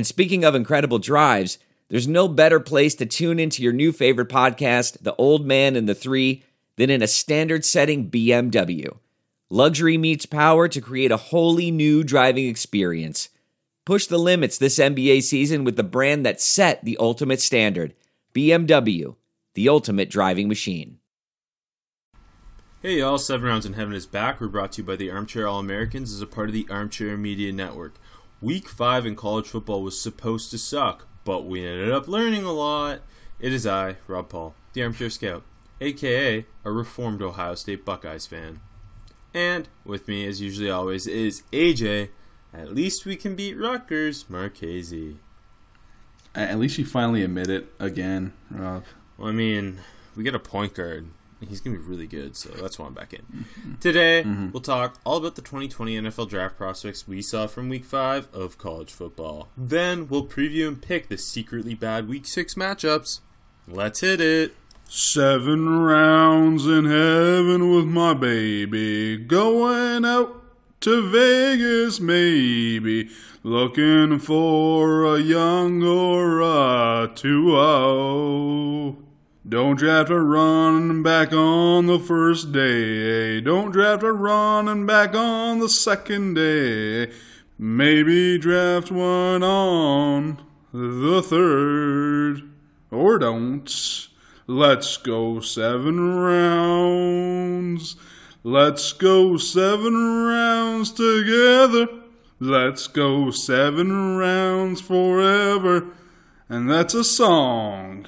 And speaking of incredible drives, there's no better place to tune into your new favorite podcast, The Old Man and the Three, than in a standard setting BMW. Luxury meets power to create a wholly new driving experience. Push the limits this NBA season with the brand that set the ultimate standard BMW, the ultimate driving machine. Hey y'all, Seven Rounds in Heaven is back. We're brought to you by the Armchair All Americans as a part of the Armchair Media Network. Week 5 in college football was supposed to suck, but we ended up learning a lot. It is I, Rob Paul, the Armchair Scout, aka a reformed Ohio State Buckeyes fan. And with me, as usually always, is AJ. At least we can beat Rutgers, Marchese. At least you finally admit it again, Rob. Well, I mean, we get a point guard he's going to be really good, so that's why I'm back in. Today, mm-hmm. we'll talk all about the 2020 NFL draft prospects we saw from week 5 of college football. Then, we'll preview and pick the secretly bad week 6 matchups. Let's hit it. Seven rounds in heaven with my baby. Going out to Vegas, maybe. Looking for a young or a 2 don't draft a running back on the first day. Don't draft a running back on the second day. Maybe draft one on the third. Or don't. Let's go seven rounds. Let's go seven rounds together. Let's go seven rounds forever. And that's a song.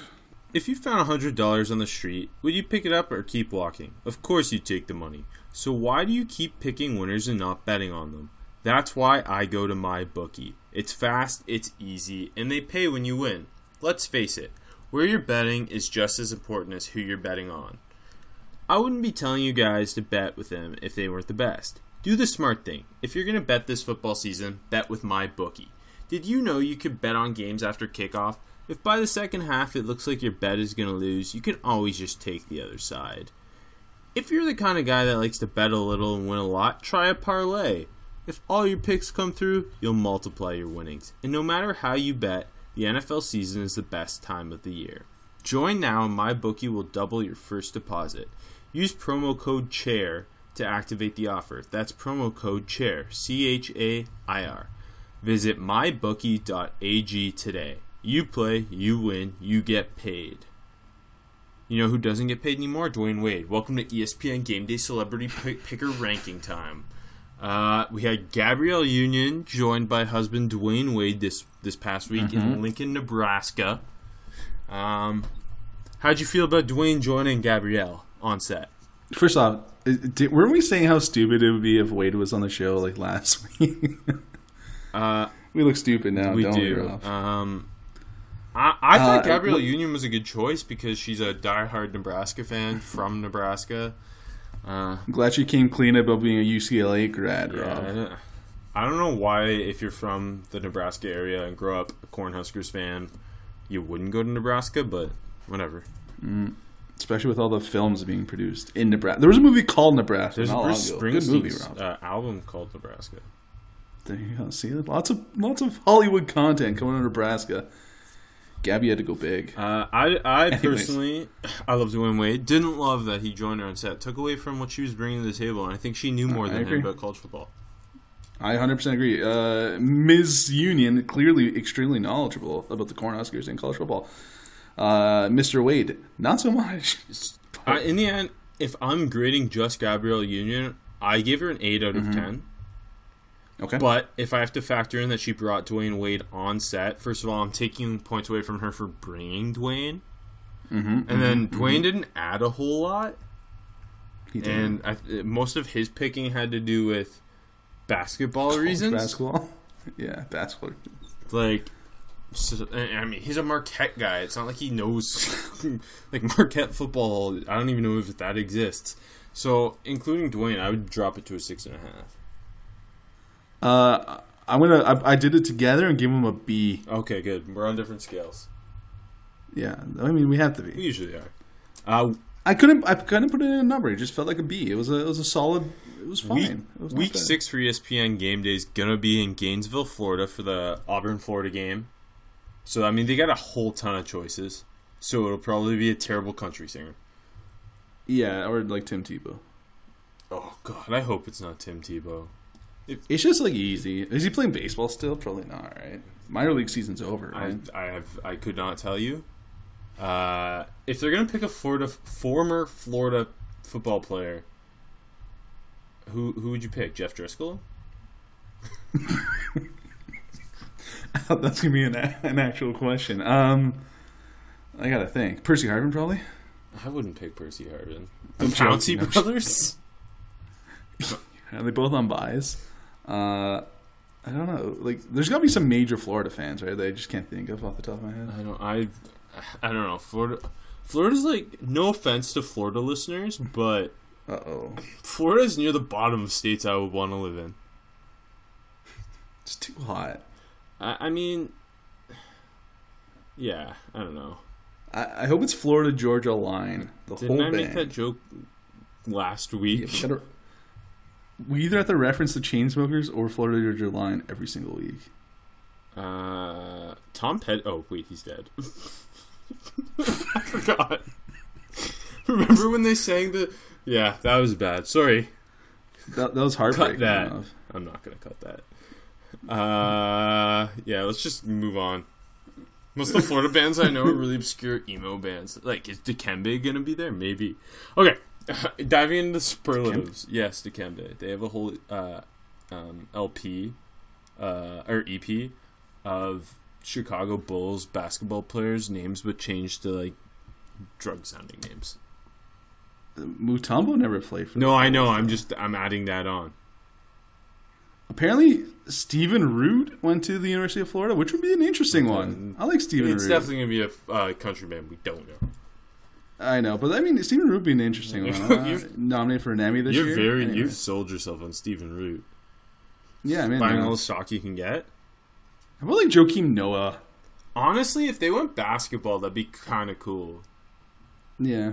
If you found $100 on the street, would you pick it up or keep walking? Of course you'd take the money. So why do you keep picking winners and not betting on them? That's why I go to my bookie. It's fast, it's easy, and they pay when you win. Let's face it, where you're betting is just as important as who you're betting on. I wouldn't be telling you guys to bet with them if they weren't the best. Do the smart thing. If you're going to bet this football season, bet with my bookie. Did you know you could bet on games after kickoff? If by the second half it looks like your bet is going to lose, you can always just take the other side. If you're the kind of guy that likes to bet a little and win a lot, try a parlay. If all your picks come through, you'll multiply your winnings. And no matter how you bet, the NFL season is the best time of the year. Join now and MyBookie will double your first deposit. Use promo code CHAIR to activate the offer. That's promo code CHAIR, C H A I R. Visit mybookie.ag today. You play, you win, you get paid. You know who doesn't get paid anymore? Dwyane Wade. Welcome to ESPN Game Day Celebrity Picker Ranking Time. Uh, we had Gabrielle Union joined by husband Dwyane Wade this this past week mm-hmm. in Lincoln, Nebraska. Um, how'd you feel about Dwyane joining Gabrielle on set? First off, did, weren't we saying how stupid it would be if Wade was on the show like last week? uh, we look stupid now. We do. Um, I, I thought uh, Gabrielle Union was a good choice because she's a diehard Nebraska fan from Nebraska. Uh, I'm glad she came clean about being a UCLA grad, yeah, I don't know why, if you're from the Nebraska area and grow up a Cornhuskers fan, you wouldn't go to Nebraska, but whatever. Mm, especially with all the films being produced in Nebraska. There was a movie called Nebraska. There's a Bruce Good movie, uh, album called Nebraska. There you go. See, lots of lots of Hollywood content coming to Nebraska. Gabby had to go big. Uh, I I personally, I love Dwyane Wade. Didn't love that he joined her on set. Took away from what she was bringing to the table, and I think she knew more than him about college football. I 100% agree. Uh, Ms. Union, clearly extremely knowledgeable about the Cornhuskers and college football. Uh, Mr. Wade, not so much. in the end, if I'm grading just Gabrielle Union, I give her an 8 out of mm-hmm. 10. Okay. But if I have to factor in that she brought Dwyane Wade on set, first of all, I'm taking points away from her for bringing Dwyane. Mm-hmm, and mm-hmm, then Dwyane mm-hmm. didn't add a whole lot. And I, most of his picking had to do with basketball reasons. Basketball? yeah, basketball. Like, So, I mean, he's a Marquette guy. It's not like he knows like Marquette football. I don't even know if that exists. So, including Dwyane, I would drop it to a six and a half. Uh, I'm gonna. I, I did it together and give him a B. Okay, good. We're on different scales. Yeah, I mean we have to be. We usually are. Uh, I couldn't. I couldn't put it in a number. It just felt like a B. It was a. It was a solid. It was fine. week It was week six for ESPN game day is gonna be in Gainesville, Florida, for the Auburn Florida game. So I mean, they got a whole ton of choices. So it'll probably be a terrible country singer. Yeah, or like Tim Tebow. Oh God, I hope it's not Tim Tebow. It's just like easy. Is he playing baseball still? Probably not. Right. Minor league season's over. I Right? I have I could not tell you. Uh, if they're gonna pick a Florida former Florida football player, who who would you pick? Jeff Driscoll? That's gonna be an, an actual question. Um, I gotta think. Percy Harvin probably. I wouldn't pick Percy Harvin. The Pouncey brothers. Are they both on byes? Uh, I don't know. Like, there's got to be some major Florida fans, right? That I just can't think of off the top of my head. I don't. I. I don't know. Florida. Florida's like no offense to Florida listeners, but Uh oh, Florida's near the bottom of states I would want to live in. it's too hot. I, I mean, yeah, I don't know. I, I hope it's Florida Georgia line. The Didn't whole I make that joke last Yeah, week? we, gotta- we either have to reference the Chainsmokers or Florida Georgia line every single week. Uh, Tom Pet. Oh wait, he's dead. I forgot. Remember when they sang the? Yeah, that was bad. Sorry, That, that was heartbreaking. that. enough. I'm not gonna cut that. Uh, yeah, let's just move on. Most of the Florida bands I know are really obscure emo bands. Like, is Dikembe gonna be there? Maybe. Okay, diving into the superlatives. Yes, Dikembe. They have a whole uh, um, LP uh, or EP of Chicago Bulls basketball players' names, but changed to like drug sounding names. Mutombo never played for. No, I know. I'm just I'm adding that on. Apparently, Stephen Root went to the University of Florida, which would be an interesting one. I like Stephen It's Root. definitely gonna be a uh, country we don't know. I know, but I mean, Stephen Root being be an interesting one. Uh, You're- nominated for an Emmy this You're year. very Anyway. you've sold yourself on Stephen Root. yeah, I mean, Buying all the stock you can get. how about like Joakim Noah? Honestly, if they went basketball, that'd be kind of cool. Yeah,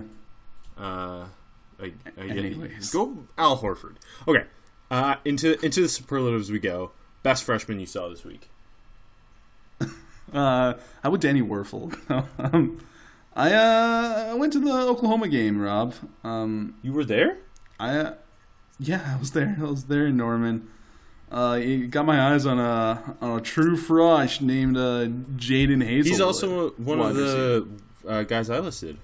Uh, like, Anyways. go Al Horford. Okay, uh, into into the superlatives we go. Best freshman you saw this week. uh, how about Danny Wuerffel? um, I uh, I went to the Oklahoma game, Rob. Um, You were there. I uh, yeah, I was there. I was there in Norman. Uh, got my eyes on a on a true frosh named uh, Jaden Hazel. He's also one of the uh, guys I listed.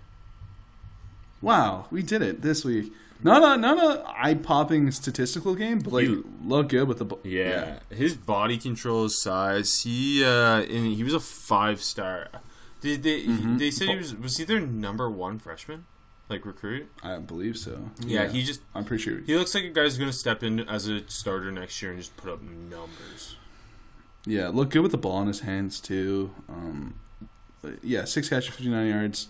Wow, we did it this week. Not a not a eye popping statistical game, but like look good with the ball. Yeah. his body control, size. He uh, and he was a five star. Did they? Mm-hmm. They said he was was he their number one freshman, like recruit. I believe so. Yeah, he just I'm pretty sure. he looks like a guy who's going to step in as a starter next year and just put up numbers. Yeah, look good with the ball in his hands too. Um, yeah, six catches, 59 yards,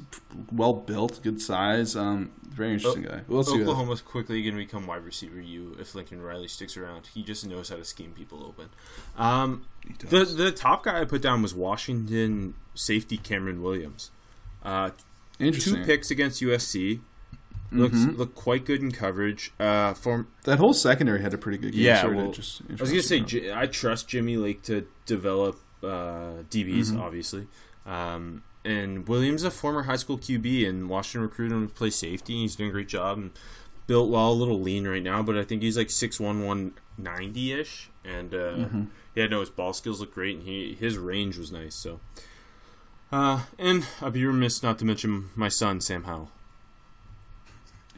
well built, good size. Um, very interesting guy. We'll see. Oklahoma's quickly going to become wide receiver U if Lincoln Riley sticks around. He just knows how to scheme people open. Um, the the top guy I put down was Washington safety Cameron Williams. Uh, Interesting. two picks against USC. Looks Mhm. look quite good in coverage. Uh, for That whole secondary had a pretty good game. Yeah, Sorry well, I was gonna say. J- I trust Jimmy Lake to develop uh, DBs, Mhm. obviously. Um, and Williams, a former high school QB, and Washington recruited him to play safety. He's doing a great job and built well, a little lean right now, but I think he's like 6'1", 190 ish. And uh, Mm-hmm. yeah, no, his ball skills look great, and he his range was nice. So, uh, and I'd be remiss not to mention my son Sam Howell.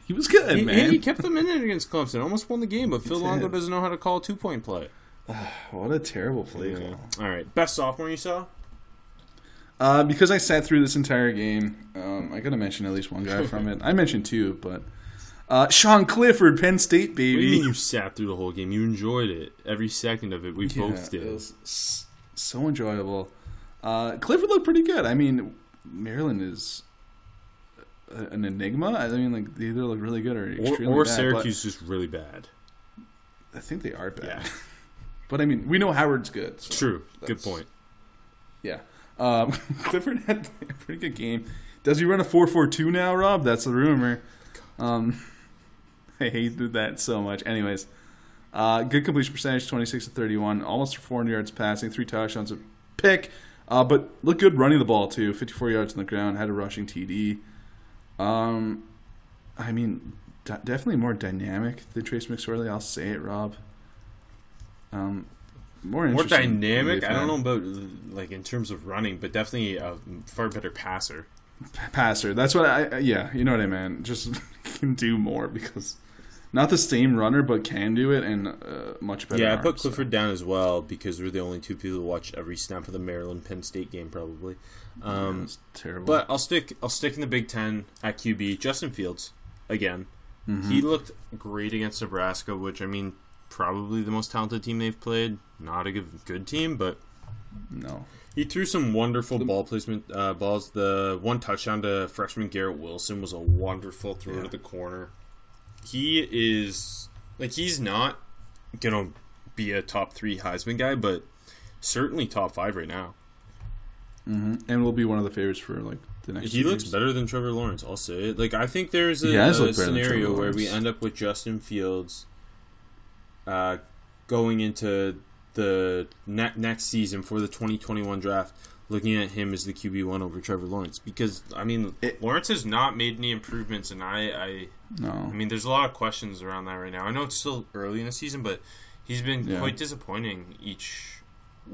he was good, He, man. he kept them in it against Clemson, almost won the game, but Phil did. Longo doesn't know how to call a two point play. what a terrible play Yeah. call. All right, best sophomore you saw? Uh, because I sat through this entire game, um, I gotta mention at least one guy from it. I mentioned two, but uh, Sean Clifford, Penn State do you baby. you sat through the whole game? You enjoyed it. Every second of it. We Yeah, both did. It was so enjoyable. Uh, Clifford looked pretty good. I mean, Maryland is a- an enigma. I mean, like they either look really good or Or, extremely or bad. Syracuse just really bad. I think they are bad. Yeah. But I mean, we know Howard's good. so True. Good point. Yeah. Um, Clifford had a pretty good game. Does he run a 4-4-2 now, Rob? That's the rumor. Um, I hated that so much. Anyways, uh, good completion percentage, 26 to 31, almost 400 yards passing, three touchdowns, a pick, uh, but looked good running the ball too. 54 yards on the ground, had a rushing TD. Um, I mean, d- definitely more dynamic than Trace McSorley. I'll say it, Rob. Um, more More dynamic. I don't know about like in terms of running, but definitely a far better passer. passer. That's what I. Yeah, you know what I mean. Just can do more because not the same runner, but can do it and uh, much better. yeah, I arm, put so. Clifford down as well because we're the only two people who watch every snap of the Maryland Penn State game, probably. Um, That's terrible. But I'll stick. I'll stick in the Big Ten at QB. Justin Fields again. Mm-hmm. He looked great against Nebraska, which I mean, probably the most talented team they've played. Not a good, good team, but no, he threw some wonderful ball placement uh, balls. The one touchdown to freshman Garrett Wilson was a wonderful throw Yeah. to the corner. He is like he's not gonna be a top three Heisman guy, but certainly top five right now. hmm and will be one of the favorites for like the next. He looks years. better than Trevor Lawrence. I'll say it. Like I think there's a, a looked better than scenario where we end up with Justin Fields, uh, going into the ne- next season for the 2021 draft, looking at him as the QB one over Trevor Lawrence. Because I mean, It- Lawrence has not made any improvements, and I, I, No, I mean, there's a lot of questions around that right now. I know it's still early in the season, but he's been Yeah. quite disappointing each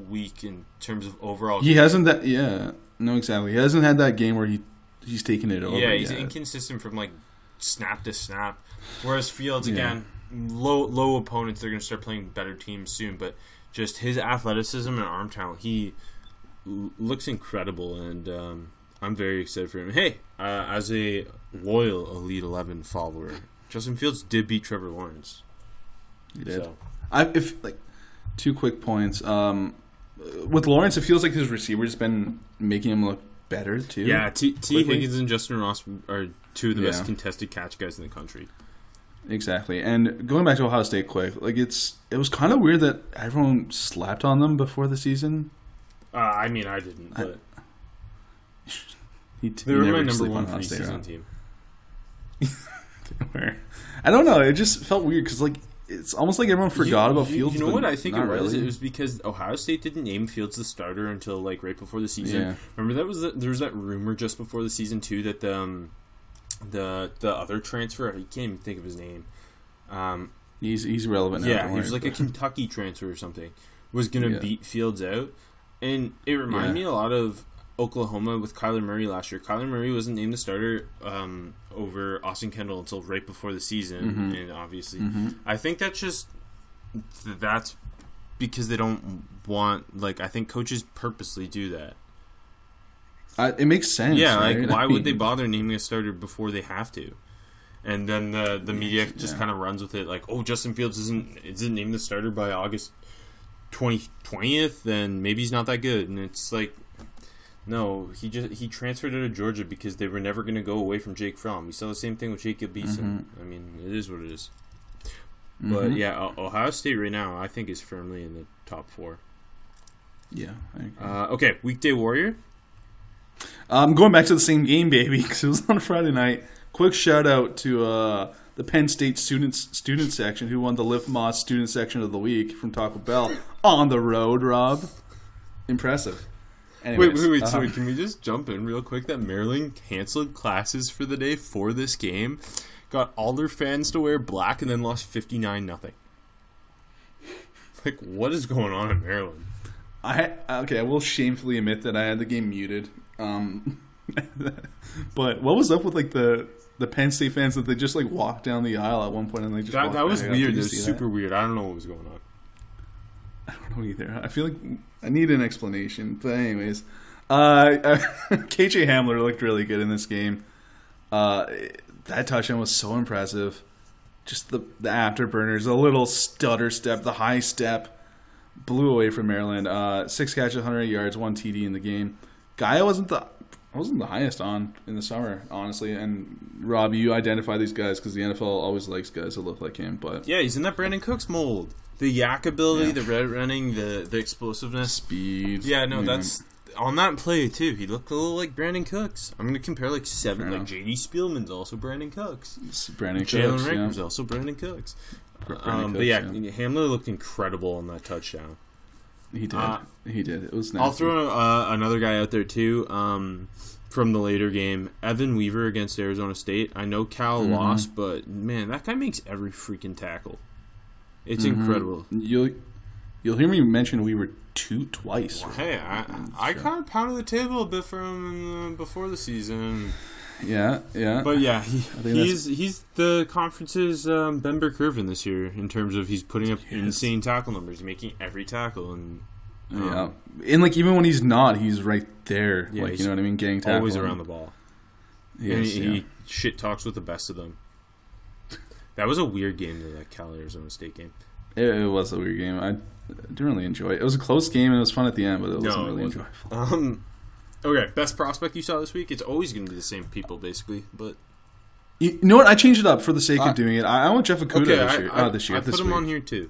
week in terms of overall. he hasn't that. Yeah, no, exactly. He hasn't had that game where he he's taken it over. Yeah, he's yet. inconsistent from like snap to snap. Whereas Fields, Yeah. again, low low opponents, they're going to start playing better teams soon. But just his athleticism and arm talent, he l- looks incredible, and um, I'm very excited for him. Hey, uh, as a loyal Elite Eleven follower, Justin Fields did beat Trevor Lawrence. He did. So I if like two quick points. Um, with Lawrence, it feels like his receivers been making him look better too. yeah, T, Tee Higgins and Justyn Ross are two of the best contested catch guys in the country. Exactly. And going back to Ohio State quick, like it's it was kind of weird that everyone slapped on them before the season. Uh, I mean, I didn't, I- but He, they were my number on one State, preseason team. I don't know. It just felt weird because like it's almost like everyone forgot you, about Fields. You know what I think it was? really. It was because Ohio State didn't name Fields the starter until like right before the season. Yeah. Remember that was the, there was that rumor just before the season too that the um, the the other transfer I can't even think of his name. Um, He's he's relevant. now, yeah, he was like a Kentucky transfer or something. Was gonna Yeah. beat Fields out, and it reminded Yeah. me a lot of Oklahoma with Kyler Murray last year. Kyler Murray wasn't named the starter um, over Austin Kendall until right before the season, Mhm. and obviously, Mhm. I think that's just that's because they don't want like I think coaches purposely do that. I, it makes sense. yeah, right? like I why would they bother naming a starter before they have to? And then the the media just Yeah. kind of runs with it like, oh, Justin Fields isn't isn't named the starter by August 20, 20th, then maybe he's not that good. And it's like, no, he just he transferred out of Georgia because they were never going to go away from Jake Fromm. We saw the same thing with Jacob Eason. I mean, it is what it is. But Mhm. yeah, Ohio State right now, I think is firmly in the top four. Yeah. Uh, okay, weekday warrior. I'm um, going back to the same game, baby, because it was on Friday night. Quick shout out to uh, the Penn State students student section who won the Live Más student section of the week from Taco Bell on the road. Rob, impressive. Anyways, Wait, wait, wait. So um, wait, can we just jump in real quick? That Maryland canceled classes for the day for this game, got all their fans to wear black, and then lost fifty nine nothing. Like, what is going on in Maryland? I okay. I will shamefully admit that I had the game muted. Um, but what was up with like the the Penn State fans that they just like walked down the aisle at one point and they just That, that was weird. It was see that? super weird. I don't know what was going on. I don't know either. I feel like I need an explanation. But anyways, uh, KJ Hamler looked really good in this game. Uh, that touchdown was so impressive. Just the the afterburners, the little stutter step, the high step. blew away from Maryland. Uh, six catches, 108 yards, one TD in the game. Guy, I wasn't the wasn't the highest on in the summer, honestly. And Rob, you identify these guys because the NFL always likes guys that look like him. But Yeah, he's in that Brandin Cooks mold. The YAC ability, Yeah. the red running, the the explosiveness. speed. Yeah, no, that's on that play too. He looked a little like Brandin Cooks. I'm gonna compare like seven. Fair Like. JD Spielman's also Brandin Cooks. it's Brandin Jalen Cooks. Reagor's Yeah. also Brandin Cooks. Brandin Um, but yeah, yeah. Hamler looked incredible on that touchdown. He did. Uh, he did. It was. Nice. I'll throw uh, another guy out there too. Um, from the later game, Evan Weaver against Arizona State. I know Cal Mm-hmm. lost, but man, that guy makes every freaking tackle. It's Mm-hmm. incredible. You'll you'll hear me mention we were two twice. Hey, I, I kind of pounded the table a bit from him before the season, Yeah, yeah. but yeah, he, he's he's the conference's um, Ben Burr-Kirven this year in terms of he's putting up insane tackle numbers, making every tackle, and um, yeah, and like even when he's not, he's right there. Yeah, like you know what I mean, getting tackled. always around the ball. and Yes, he, yeah. he shit talks with the best of them. That was a weird game, though, that Cal Arizona State game. It, it was a weird game. I didn't really enjoy it. It was a close game and it was fun at the end, but it wasn't it really wasn't. enjoyable. Um, okay, best prospect you saw this week. It's always going to be the same people, basically. But You know what? I changed it up for the sake Uh, of doing it. I, I want Jeff Okudah okay, this I, year. I, uh, this year, I put him week. on here too.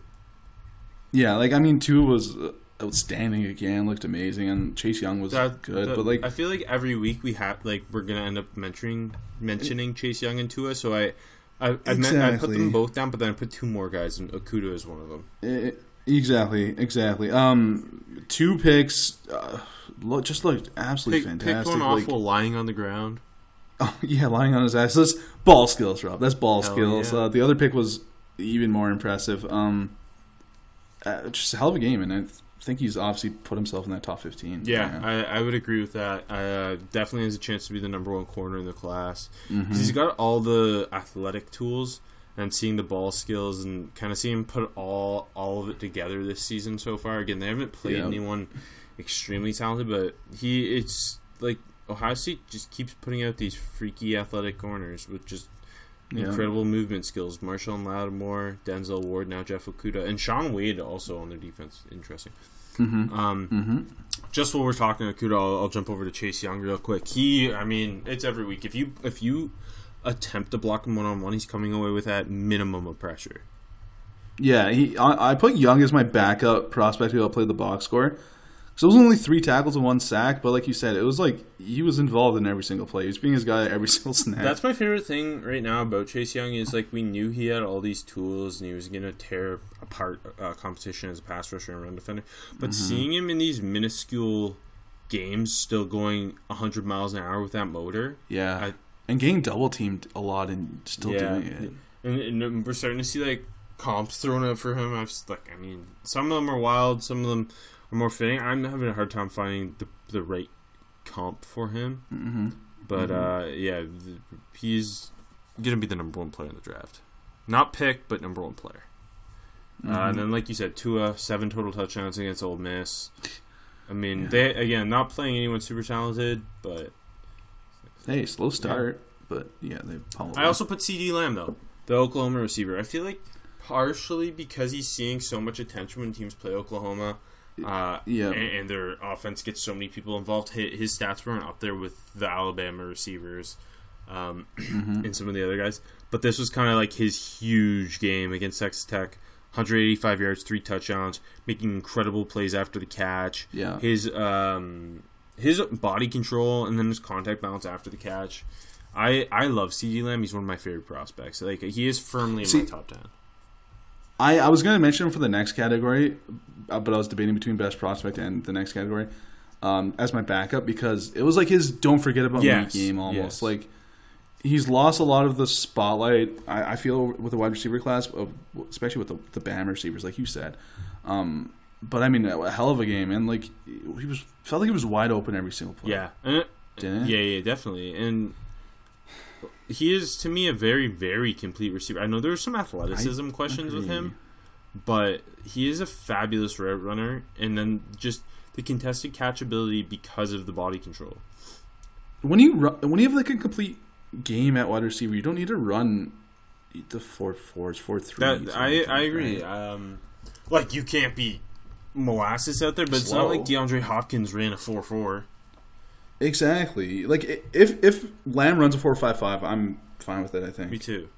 Yeah, like I mean, Tua was uh, outstanding again, looked amazing, and Chase Young was That, good. that- but like, I feel like every week we have like we're gonna end up mentioning mentioning Chase Young and Tua. So I. I, I, meant, I put them both down, but then I put two more guys, and Okudah is one of them. exactly, exactly. Um, two picks, uh, lo- just looked absolutely Pick, fantastic. pick one off while lying on the ground. Oh, yeah, lying on his ass. That's ball skills, Rob. That's ball Hell skills. yeah. Uh, the other pick was even more impressive. Um, uh, just a hell of a game, and I think he's obviously put himself in that top fifteen. Yeah, I, I would agree with that. Uh, definitely has a chance to be the number one corner in the class. 'Cause He's got all the athletic tools and seeing the ball skills and kind of seeing him put all all of it together this season so far. Again, they haven't played Yeah. anyone extremely talented, but he it's like Ohio State just keeps putting out these freaky athletic corners with just Yeah. incredible movement skills. Marshon Lattimore, Denzel Ward, now Jeff Okudah, and Shaun Wade also on their defense. Interesting. Mm-hmm. Um, Mm-hmm. just while we're talking Okudah, I'll, I'll jump over to Chase Young real quick. He, I mean, it's every week. If you if you attempt to block him one on one, he's coming away with that minimum of pressure. Yeah, he. I, I put Young as my backup prospect who will play the box score. So it was only three tackles and one sack, but like you said, it was like he was involved in every single play. He was being his guy every single snap. That's my favorite thing right now about Chase Young is like we knew he had all these tools and he was gonna tear apart uh, competition as a pass rusher and run defender. But seeing him in these minuscule games, still going 100 miles an hour with that motor, yeah, I- and getting double teamed a lot and still Yeah. doing it. and, and we're starting to see like comps thrown out for him. I've like, I mean, some of them are wild, some of them more fitting. I'm having a hard time finding the the right comp for him, Mm-hmm. but uh, yeah, th- he's gonna be the number one player in the draft. Not pick, but number one player. Uh, Mm-hmm. and then, like you said, Tua seven total touchdowns against Ole Miss. I mean, they again not playing anyone super talented, but Hey, slow start, but yeah, they. pulled I also put CeeDee Lamb though, the Oklahoma receiver. I feel like partially because he's seeing so much attention when teams play Oklahoma, uh, Yeah. and, and their offense gets so many people involved. His, his stats weren't up there with the Alabama receivers um, Mm-hmm. and some of the other guys, but this was kind of like his huge game against Texas Tech. 185 yards, three touchdowns, making incredible plays after the catch. Yeah. His um, his body control and then his contact balance after the catch. I I love CeeDee Lamb. He's one of my favorite prospects. Like he is firmly in See- my top ten. I, I was going to mention him for the next category, but I was debating between best prospect and the next category um, as my backup because it was like his "don't forget about Yes, me" game almost. yes. Like he's lost a lot of the spotlight. I, I feel with the wide receiver class, of, especially with the, the Bam receivers, like you said. Um, but I mean, a hell of a game, and like he was felt like he was wide open every single play. Yeah, it- Didn't it? yeah, yeah, definitely. And he is to me a very very complete receiver. I know there were some athleticism questions with him, but he is a fabulous route runner. And then just the contested catch ability because of the body control. When you run, when you have like a complete game at wide receiver, you don't need to run the four fours, four threes. That or I I agree. right? Um, like you can't be molasses out there, but it's not like DeAndre Hopkins ran a four four. Exactly. Like if if Lamb runs a four five five, I'm fine with it. I think. Me too,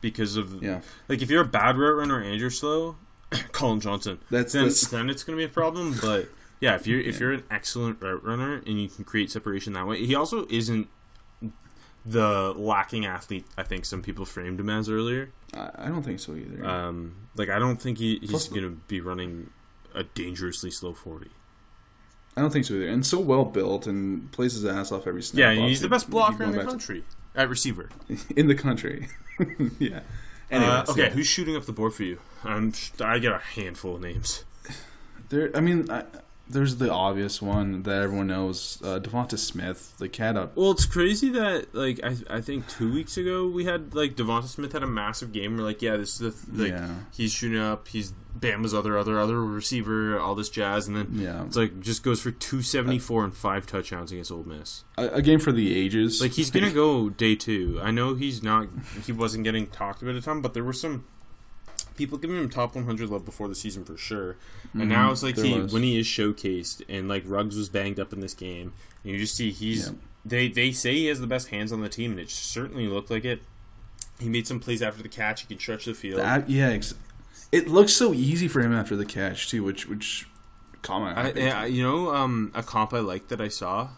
because of Yeah. like if you're a bad route runner and you're slow, Collin Johnson. That's- then that's- then it's gonna be a problem. But yeah, if you're if you're an excellent route runner and you can create separation that way, he also isn't the lacking athlete. I think some people framed him as earlier. I, don't think so either. Um, like I don't think he, he's Plus- gonna be running a dangerously slow forty. I don't think so either. And so well built and plays his ass off every snap. Yeah, he's the best blocker in the back to- country at receiver. in the country. yeah. Anyways, uh, okay, yeah. who's shooting up the board for you? I'm, I get a handful of names. There, I mean, I, there's the obvious one that everyone knows, uh, DeVonta Smith. the cat a Well, it's crazy that like I I think two weeks ago we had like DeVonta Smith had a massive game. We're like, yeah, this is the like Yeah. he's shooting up. He's Bama's other other other receiver, all this jazz, and then Yeah. it's like just goes for two seventy four and five touchdowns against Ole Miss. a, a game for the ages. Like he's gonna go day two. I know he's not. He wasn't getting talked about a ton, but there were some people giving him top 100 love before the season for sure. And now it's like Mm-hmm. there he was. when he is showcased and like Ruggs was banged up in this game, and you just see he's Yeah. they they say he has the best hands on the team, and it certainly looked like it. He made some plays after the catch. He can stretch the field. That, yeah, ex- it looks so easy for him after the catch too, which which comment eye. I, I- you know, um, a comp I liked that I saw.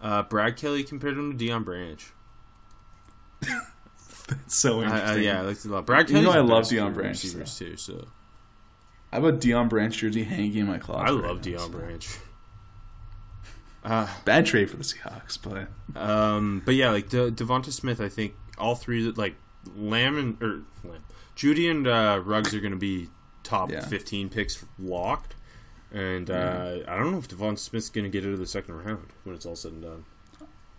Uh, Brad Kelly compared him to Deion Branch. so I, interesting. I, yeah, I liked it a lot. Brad You know I love best Deion Branch, receivers too. So I have a Deion Branch jersey hanging in my closet. I right love now, Deion so- Branch. Uh, Bad trade for the Seahawks, but Um, but yeah, like De- DeVonta Smith, I think all three, like Lamb and or Lamb, Jeudy and uh, Ruggs are going to be top Yeah. fifteen picks locked. And uh, I don't know if DeVonta Smith's going to get into the second round when it's all said and done.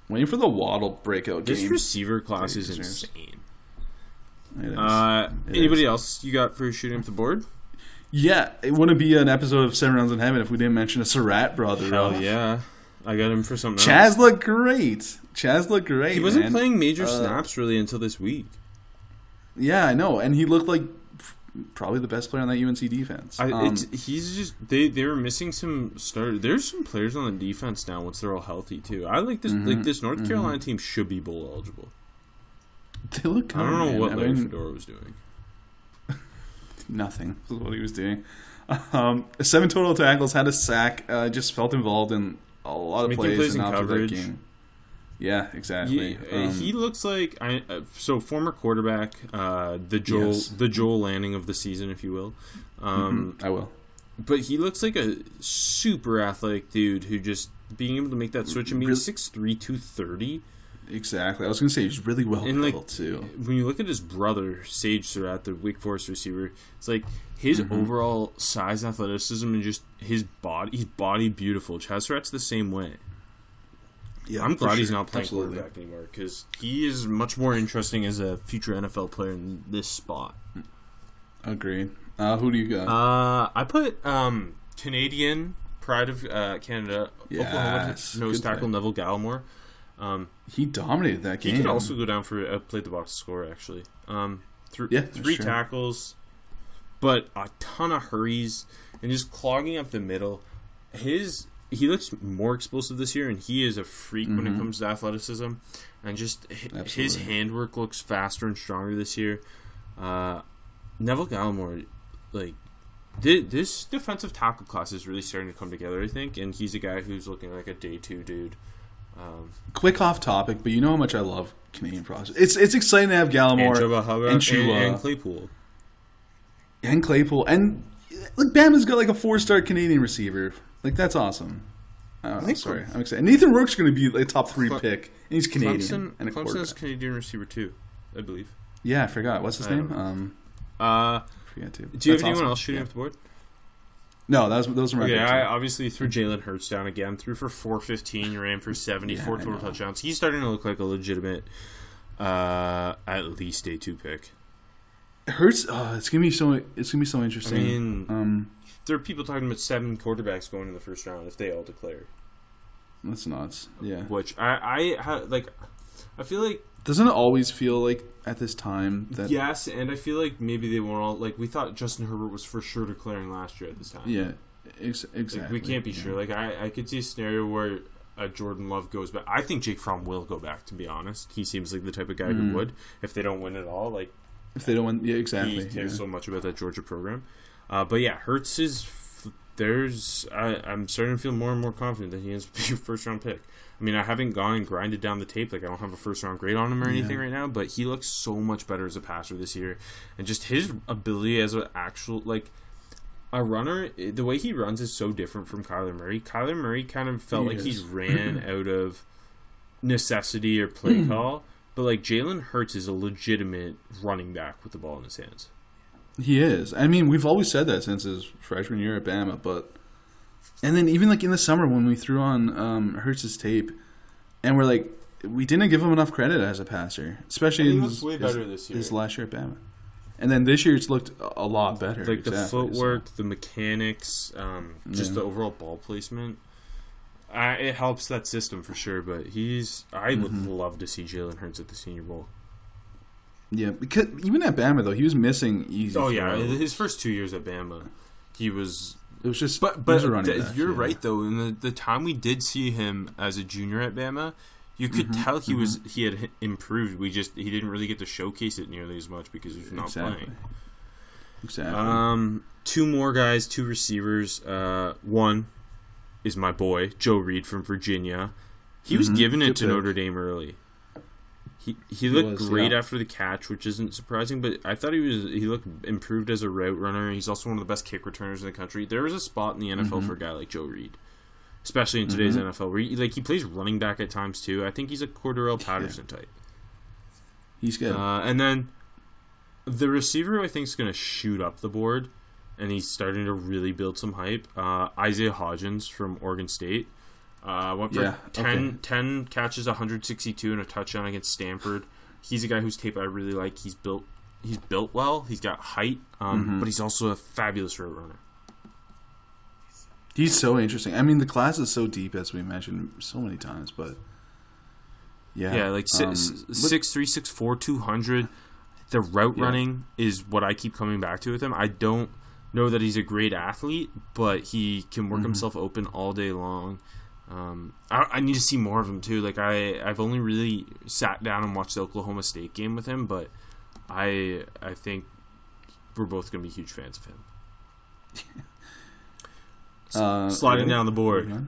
Waiting for the Waddle breakout This game. receiver class is insane. Is. Uh, anybody is. else you got for shooting up the board? yeah, it wouldn't be an episode of Seven Rounds in Heaven if we didn't mention a Surratt brother. Hell yeah, I got him for something. Chazz else. looked great. Chazz looked great. He wasn't man. playing major Uh, snaps really until this week. Yeah, I know, and he looked like probably the best player on that UNC defense. I, Um, it's he's just they they were missing some starters. There's some players on the defense now once they're all healthy too. I like this Mm-hmm. like this North Carolina team should be bowl eligible. they look. Good, I don't know man. what I Larry mean, Fedora was doing. Nothing. Is what he was doing. Um, seven total tackles, had a sack. Uh, just felt involved in a lot of Making plays, plays and in after that coverage. game. Yeah, exactly. He, Um, he looks like I uh, so former quarterback, uh, the Joel Yes. the Joel Lanning of the season, if you will. Um, I will. But he looks like a super athletic dude who just being able to make that switch and being six three two thirty. Exactly. I was going to say he's really well And like built too. when you look at his brother Sage Surratt, the Wake Forest receiver, it's like his Mm-hmm. overall size, athleticism, and just his body. His body beautiful. Chazz Surratt's the same way. Yeah, I'm glad he's not playing Absolutely. quarterback anymore because he is much more interesting as a future NFL player in this spot. Agreed. Uh, who do you got? Uh, I put um, Canadian pride of uh, Canada, Oklahoma Yes, nose tackle. Neville Gallimore. Um, he dominated that game. He could also go down for a play the box score actually. Um, th- Yeah, three tackles, but a ton of hurries and just clogging up the middle. His he looks more explosive this year, and he is a freak when it comes to athleticism. And just hi- his Mm-hmm. Handwork looks faster and stronger this year. Uh, Neville Gallimore, like thi- this defensive tackle class is really starting to come together. I think, and he's a guy who's looking like a day two dude. Um, Quick off topic, but you know how much I love Canadian prospects. It's it's exciting to have Gallimore and and and, Chua. and Claypool. and Claypool, and like Bama's got like a four star Canadian receiver. Like that's awesome. Oh, think sorry, I'm excited. Nathan Rourke's going to be like a top three Cle- pick, and he's Canadian Clemson, and a Clemson is. Canadian receiver too, I believe. Yeah, I forgot what's his I name. don't. Um, Uh, I forget to. do you have anyone awesome. else shooting Yeah. up the board? No, that was those were my. Okay. I obviously threw Jalen Hurts down again. Threw for four fifteen. You ran for seventy four Yeah, total touchdowns. He's starting to look like a legitimate, uh, at least day two pick. Hurts. Oh, it's gonna be so. It's gonna be so I interesting. mean, um, there are people talking about seven quarterbacks going in the first round if they all declare. that's nuts. Yeah. Which I I ha, like. I feel like Doesn't it always feel like at this time that? yes, and I feel like maybe they won't all like we thought Justin Herbert was for sure declaring last year at this time. Yeah. Ex- Like, exactly. we can't be yeah. sure. Like I, I could see a scenario where uh, Jordan Love goes back. I think Jake Fromm will go back. To be honest, he seems like the type of guy Mm. who would if they don't win at all. Like If they don't win, yeah, he exactly. cares yeah. so much about that Georgia program. Uh, but yeah, Hurts is. There's. I, I'm starting to feel more and more confident that he is a first round pick. I mean, I haven't gone and grinded down the tape. Like I don't have a first round grade on him or anything Yeah. right now. But he looks so much better as a passer this year, and just his ability as an actual like a runner. The way he runs is so different from Kyler Murray. Kyler Murray kind of felt He like is. he's ran out of necessity or play call. But like Jalen Hurts is a legitimate running back with the ball in his hands. He is. I mean, we've always said that since his freshman year at Bama, but and then even like in the summer when we threw on um, Hurts's tape, and we're like, we didn't give him enough credit as a passer, especially in his, way his- this year. his last year at Bama. And then this year it's looked a a lot better. like the exactly, so- footwork, the mechanics, um, just Yeah. the overall ball placement. I, it helps that system for sure. But he's I would Mm-hmm. love to see Jalen Hurts at the Senior Bowl. Yeah, because even at Bama though, he was missing easy. Oh yeah, throws. his first two years at Bama, he was. it was just. But but th- back, you're yeah. right though. In the the time we did see him as a junior at Bama, you could Mm-hmm, tell he was he had improved. We just he didn't really get to showcase it nearly as much because he was not Exactly. playing. Exactly. Um, two more guys, two receivers. Uh, one is my boy Joe Reed from Virginia. He was Mhm. giving it Good to pick. Notre Dame early. He he looked was, great yeah. after the catch, which isn't surprising. But I thought he was he looked improved as a route runner. He's also one of the best kick returners in the country. There is a spot in the NFL Mm-hmm. for a guy like Joe Reed, especially in today's NFL, where he, like he plays running back at times too. I think he's a Cordarrelle Patterson type. He's good. Uh, and then the receiver I think is going to shoot up the board, and he's starting to really build some hype. Uh, Isaiah Hodgins from Oregon State uh, went for Yeah, 10, okay. 10 catches, 162, and a touchdown against Stanford. He's a guy whose tape I really like. He's built. He's built well. He's got height, um, Mm-hmm. but he's also a fabulous route runner. He's so interesting. I mean, the class is so deep, as we mentioned so many times, but yeah, Yeah, like um, s- but- six three six four two hundred. The route Yeah. running is what I keep coming back to with him. I don't know that he's a great athlete, but he can Mm-hmm. work himself open all day long. Um, I, I need to see more of him too. Like I, I've only really sat down and watched the Oklahoma State game with him, but I, I think we're both going to be huge fans of him. uh, Sliding down the board.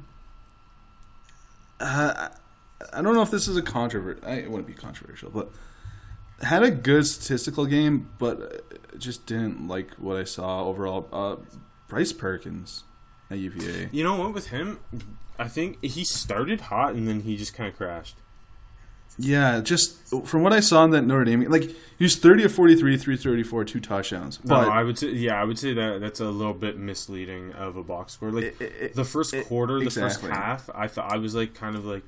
Uh, I don't know if this is a controversy. It wouldn't be controversial, but had a good statistical game, but just didn't like what I saw overall. Uh, Bryce Perkins at UVA. You know what? With him, I think he started hot and then he just kind of crashed. Yeah, just from what I saw in that Notre Dame, like he was thirty of 43, 334, two touchdowns. No, I would say yeah, I would say that that's a little bit misleading of a box score. Like It- it- the first it- quarter, the first half, I thought I was like kind of like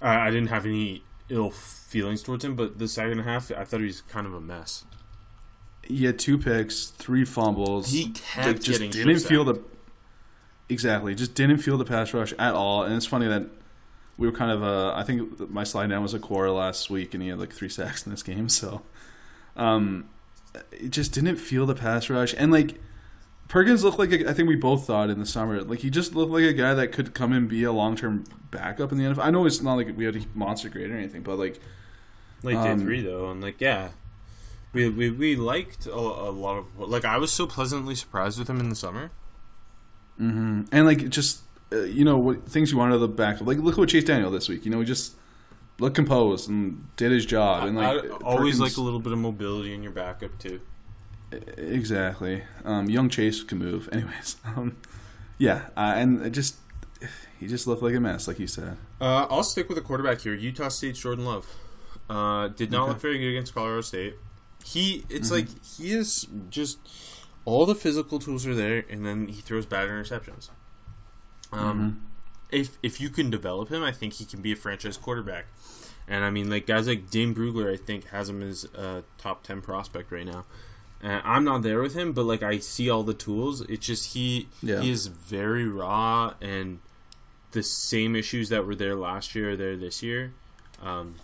I, I didn't have any ill feelings towards him, but the second half, I thought he was kind of a mess. he had two picks, three fumbles. He kept Like, just getting didn't feel the exactly just didn't feel the pass rush at all. And it's funny that we were kind of uh, I think my slide down was a core last week, and he had like three sacks in this game. So, um, it just didn't feel the pass rush, and like Perkins looked like a, I think we both thought in the summer, like he just looked like a guy that could come and be a long term backup in the NFL. I know it's not like we had a monster grade or anything, but like Like Um, day three though, and like yeah, we we, we liked a, a lot of like I was so pleasantly surprised with him in the summer. Hmm And like just uh, you know what things you want out of the back. Like look at what Chase Daniel this week. You know he just looked composed and did his job. And like I, I always Perkins- like a little bit of mobility in your backup too. exactly. Um, young Chase can move. Anyways, um, yeah, uh, and it just he just looked like a mess, like you said. Uh, I'll stick with the quarterback here. Utah State's Jordan Love. Uh, did not Okay. look very good against Colorado State. He, it's like he is just all the physical tools are there, and then he throws bad interceptions. Um, if if you can develop him, I think he can be a franchise quarterback. And I mean, like guys like Dane Brugler, I think has him as a top ten prospect right now. Uh, I'm not there with him, but like I see all the tools. It's just he Yeah. he is very raw, and the same issues that were there last year are there this year. Um,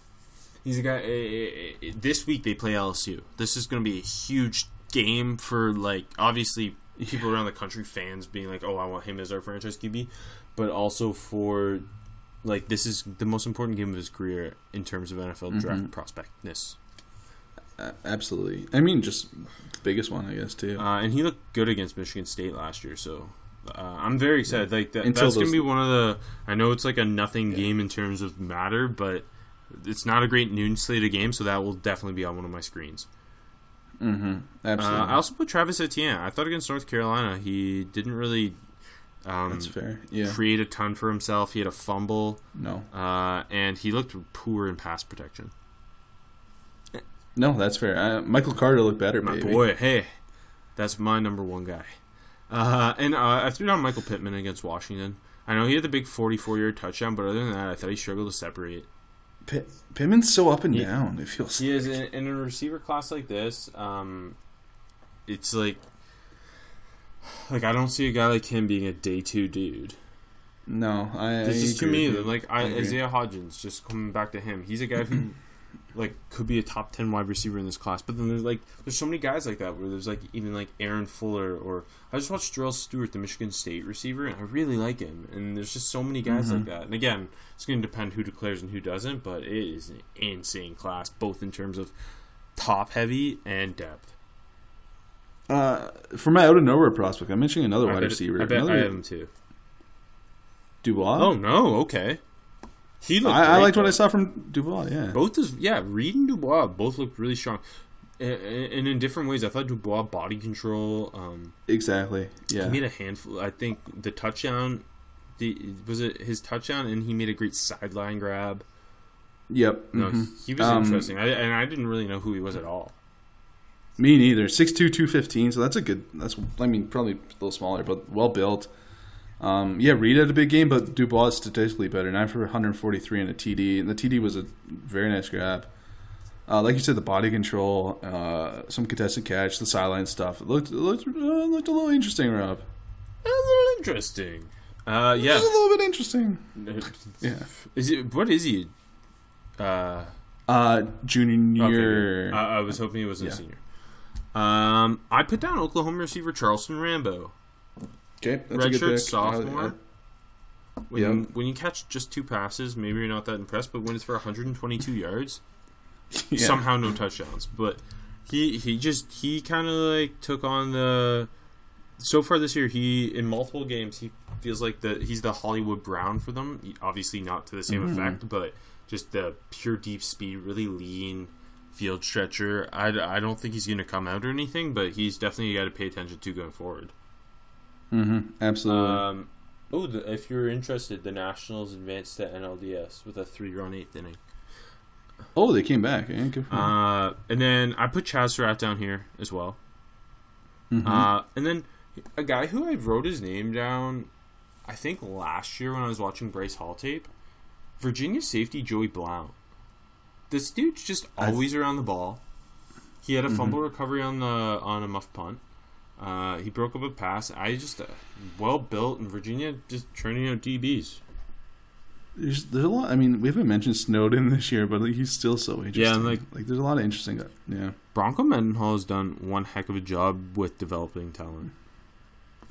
he's a guy. uh, uh, uh, this week they play LSU. This is going to be a huge game for like obviously people around the country, fans being like, "Oh, I want him as our franchise QB," but also for like this is the most important game of his career in terms of NFL draft Mm-hmm. prospectness. Uh, absolutely. I mean, just the biggest one, I guess, too. Uh, and he looked good against Michigan State last year, so uh, I'm very excited. Like that, Until that's gonna be one of the. I know it's like a nothing game in terms of matter, but it's not a great noon slate of games, so that will definitely be on one of my screens. Mm-hmm. Uh, Absolutely. I also put Travis Etienne. I thought against North Carolina, he didn't really um, That's fair. Yeah. create a ton for himself. He had a fumble, No. uh, and he looked poor in pass protection. No, that's fair. Uh, Michael Carter looked better, My baby. boy, hey, that's my number one guy. Uh, and uh, I threw down Michael Pittman against Washington. I know he had the big 44 yard touchdown, but other than that, I thought he struggled to separate. Pitt- Pittman's so up and He- down. It feels. He is in, in a receiver class like this. Um, it's like, like I don't see a guy like him being a day two dude. No, I. This is to me like I, I. Isaiah Hodgins. Just coming back to him, he's a guy who like could be a top ten wide receiver in this class. But then there's like there's so many guys like that where there's like even like Aaron Fuller or I just watched Darrell Stewart, the Michigan State receiver, and I really like him. And there's just so many guys like Mm-hmm. that. And again, it's going to depend who declares and who doesn't. But it is an insane class, both in terms of top heavy and depth. Uh, for my out of nowhere prospect, I'm mentioning another I wide bet, receiver. I bet another I have him too. Dubois. Oh no, okay. He looked I, I liked what. I saw from Dubois. Yeah. Both is yeah, Reed and Dubois both looked really strong, and, and in different ways. I thought Dubois body control. Um, Exactly. Yeah, he made a handful. I think the touchdown, the was it his touchdown, and he made a great sideline grab. Yep. No, mhm. he was Um, interesting, I, and I didn't really know who he was at all. Me neither. Six two two fifteen. So that's a good. That's I mean probably a little smaller, but well built. Um, yeah, Reed had a big game, but Dubois is statistically better. Nine for 143 and a TD, and the TD was a very nice grab. Uh, like you said, the body control, uh, some contested catch, the sideline stuff. It looked it looked, uh, looked a little interesting, Rob. A little interesting. Uh, yeah. It was a little bit interesting. Yeah. Is it what is he? Uh, Uh, junior. okay. I, I was hoping he was a Yeah. senior. Um, I put down Oklahoma receiver Charleston Rambo. Okay, that's a good redshirt pick. sophomore. I- I- When, Yep. when you catch just two passes, maybe you're not that impressed, but when it's for 122 yards, yeah. somehow no touchdowns. But he he just he kind of like took on the. So far this year, he in multiple games he feels like the he's the Hollywood Brown for them. Obviously not to the same Mm-hmm. effect, but just the pure deep speed, really lean field stretcher. I, I don't think he's going to come out or anything, but he's definitely got to pay attention to going forward. Mhm, absolutely. Um, oh, the, if you're interested, the Nationals advanced to NLDS with a three-run eighth inning. oh, they came back. Eh? Uh, and then I put Chazz Surratt down here as well. Mhm. Uh, and then a guy who I wrote his name down, I think last year when I was watching Bryce Hall tape, Virginia safety Joey Blount. This dude's just always around the ball. He had a fumble recovery on the on a muff punt. Uh, he broke up a pass. I just uh, well built, and Virginia just churning out DBs. There's, there's a lot. I mean, we haven't mentioned Snowden this year, but he's still so interesting. Yeah, like- like there's a lot of interesting. Yeah, Bronco Mendenhall has done one heck of a job with developing talent.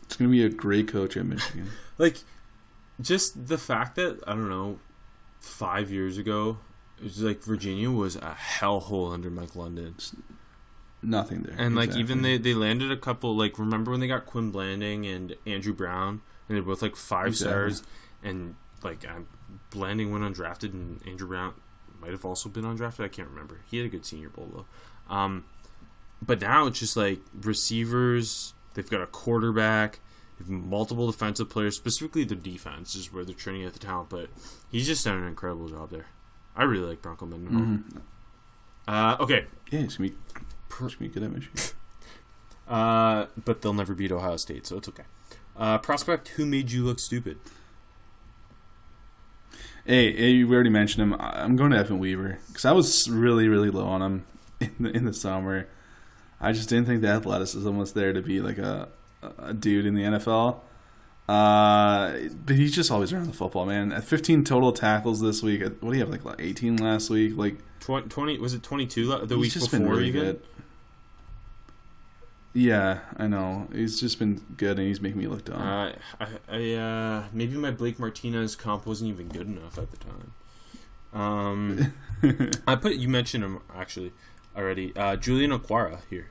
it's gonna be a great coach at Michigan. like just the fact that I don't know, five years ago, it was like Virginia was a hellhole under Mike London, Nothing there. and like even they they landed a couple like remember when they got Quin Blanding and Andrew Brown, and they're both like five Exactly. stars, and like um, Blanding went undrafted, and Andrew Brown might have also been undrafted. I can't remember. He had a good Senior Bowl though. Um, but now it's just like receivers. They've got a quarterback. Multiple defensive players. Specifically, the defense is where they're training at the talent. But he's just done an incredible job there. I really like Bronco Mendenhall. Mhm. Uh, okay, Yeah, he's gonna be, he's gonna be good at uh, but they'll never beat Ohio State, so it's okay. Uh, prospect, who made you look stupid? hey, hey, we already mentioned him. I'm going to Evan Weaver because I was really, really low on him in the, in the summer. I just didn't think the athleticism was there to be like a a dude in the NFL. Uh, but he's just always around the football, man. At 15 total tackles this week. What do you have, like 18 last week? Like Tw- Twenty was it twenty two the week just before really even? good. Yeah, I know. He's just been good, and he's making me look dumb. Uh, I, I uh, maybe my Blake Martinez comp wasn't even good enough at the time. Um, I put you mentioned him actually already. Uh, Julian Okwara here.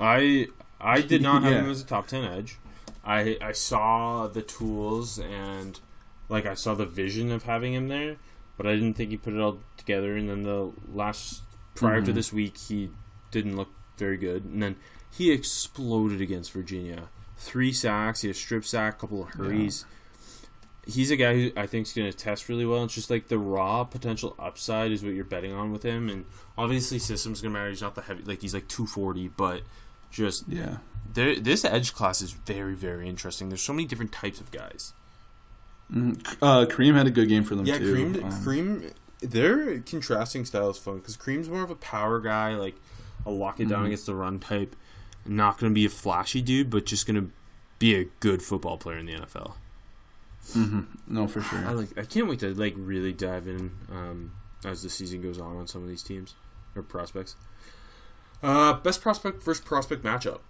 I I did not have Yeah. him as a top ten edge. I I saw the tools and like I saw the vision of having him there, but I didn't think he put it all together. And then the last prior to Mhm. this week, he didn't look very good. And then he exploded against Virginia. Three sacks, he had a strip sack, a couple of hurries. He's a guy who I think is going to test really well. It's just like the raw potential upside is what you're betting on with him, and obviously system's going to matter. He's not the heavy, like he's like 240, but just yeah. There, this edge class is very, very interesting. There's so many different types of guys. Mhm. Uh, Kareem had a good game for them Yeah, too. Kareem, Um, Kareem, their contrasting styles fun because Kareem's more of a power guy, like a lock it down Mhm. against the run type. Not going to be a flashy dude, but just going to be a good football player in the NFL. mhm. No, for sure. I like. I can't wait to like really dive in um, as the season goes on on some of these teams or prospects. Uh, best prospect versus prospect matchup.